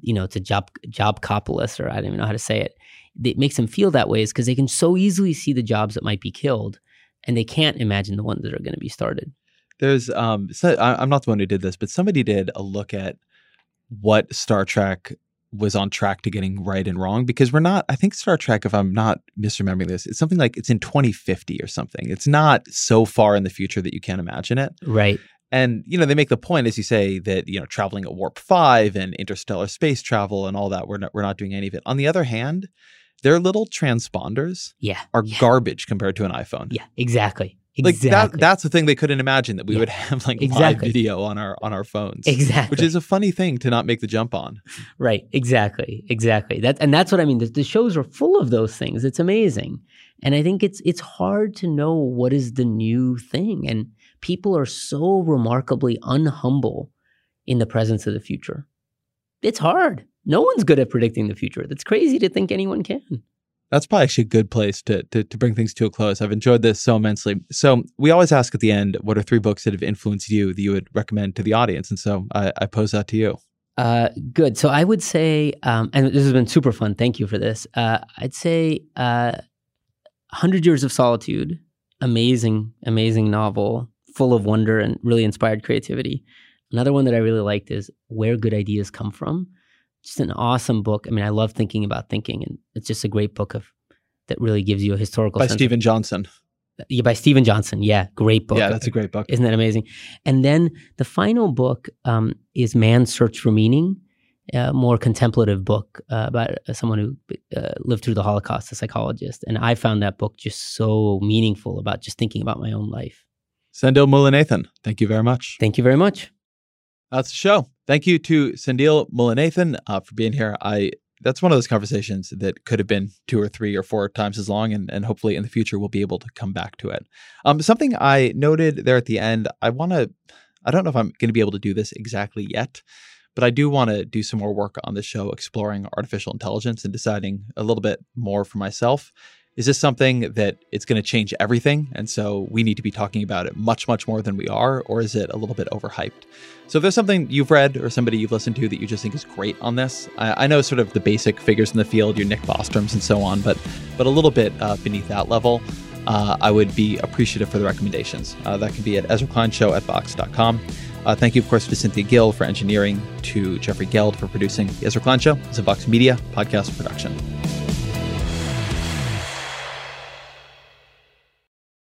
Speaker 2: you know, it's a job job copulus, or I don't even know how to say it. It makes them feel that way is because they can so easily see the jobs that might be killed, and they can't imagine the ones that are going to be started.
Speaker 3: There's um, so I, I'm not the one who did this, but somebody did a look at what Star Trek was on track to getting right and wrong because we're not i think star trek if i'm not misremembering this it's something like it's in 2050 or something it's not so far in the future that you can't imagine it
Speaker 2: right
Speaker 3: and you know they make the point as you say that you know traveling at warp 5 and interstellar space travel and all that we're not we're not doing any of it on the other hand their little transponders
Speaker 2: yeah
Speaker 3: are
Speaker 2: yeah.
Speaker 3: garbage compared to an iphone
Speaker 2: yeah exactly
Speaker 3: Exactly. Like that that's the thing they couldn't imagine that we yeah. would have like
Speaker 2: exactly.
Speaker 3: live video on our on our phones.
Speaker 2: Exactly.
Speaker 3: Which is a funny thing to not make the jump on.
Speaker 2: Right. Exactly. Exactly. That and that's what I mean. The, the shows are full of those things. It's amazing. And I think it's it's hard to know what is the new thing. And people are so remarkably unhumble in the presence of the future. It's hard. No one's good at predicting the future. That's crazy to think anyone can
Speaker 3: that's probably actually a good place to, to, to bring things to a close. I've enjoyed this so immensely. So we always ask at the end, what are three books that have influenced you that you would recommend to the audience? And so I, I pose that to you.
Speaker 2: Uh, good. So I would say, um, and this has been super fun. Thank you for this. Uh, I'd say uh, Hundred Years of Solitude, amazing, amazing novel, full of wonder and really inspired creativity. Another one that I really liked is Where Good Ideas Come From just an awesome book. I mean, I love thinking about thinking, and it's just a great book of that really gives you a historical.
Speaker 3: By Steven of, Johnson.
Speaker 2: Yeah, by Steven Johnson. Yeah, great book.
Speaker 3: Yeah, that's a great book.
Speaker 2: Isn't that amazing? And then the final book um, is Man's Search for Meaning, a more contemplative book uh, about someone who uh, lived through the Holocaust, a psychologist. And I found that book just so meaningful about just thinking about my own life.
Speaker 3: Sendhil Mullainathan, thank you very much.
Speaker 2: Thank you very much.
Speaker 3: That's the show. Thank you to Sendhil Mullainathan uh, for being here. I that's one of those conversations that could have been two or three or four times as long, and, and hopefully in the future we'll be able to come back to it. Um, something I noted there at the end, I want to, I don't know if I'm going to be able to do this exactly yet, but I do want to do some more work on the show exploring artificial intelligence and deciding a little bit more for myself is this something that it's going to change everything and so we need to be talking about it much much more than we are or is it a little bit overhyped so if there's something you've read or somebody you've listened to that you just think is great on this i, I know sort of the basic figures in the field your nick bostroms and so on but but a little bit uh, beneath that level uh, i would be appreciative for the recommendations uh, that can be at ezrakleinshow at vox.com uh, thank you, of course, to Cynthia Gill for engineering, to Jeffrey Geld for producing. The Ezra Klein Show is a Vox Media podcast production.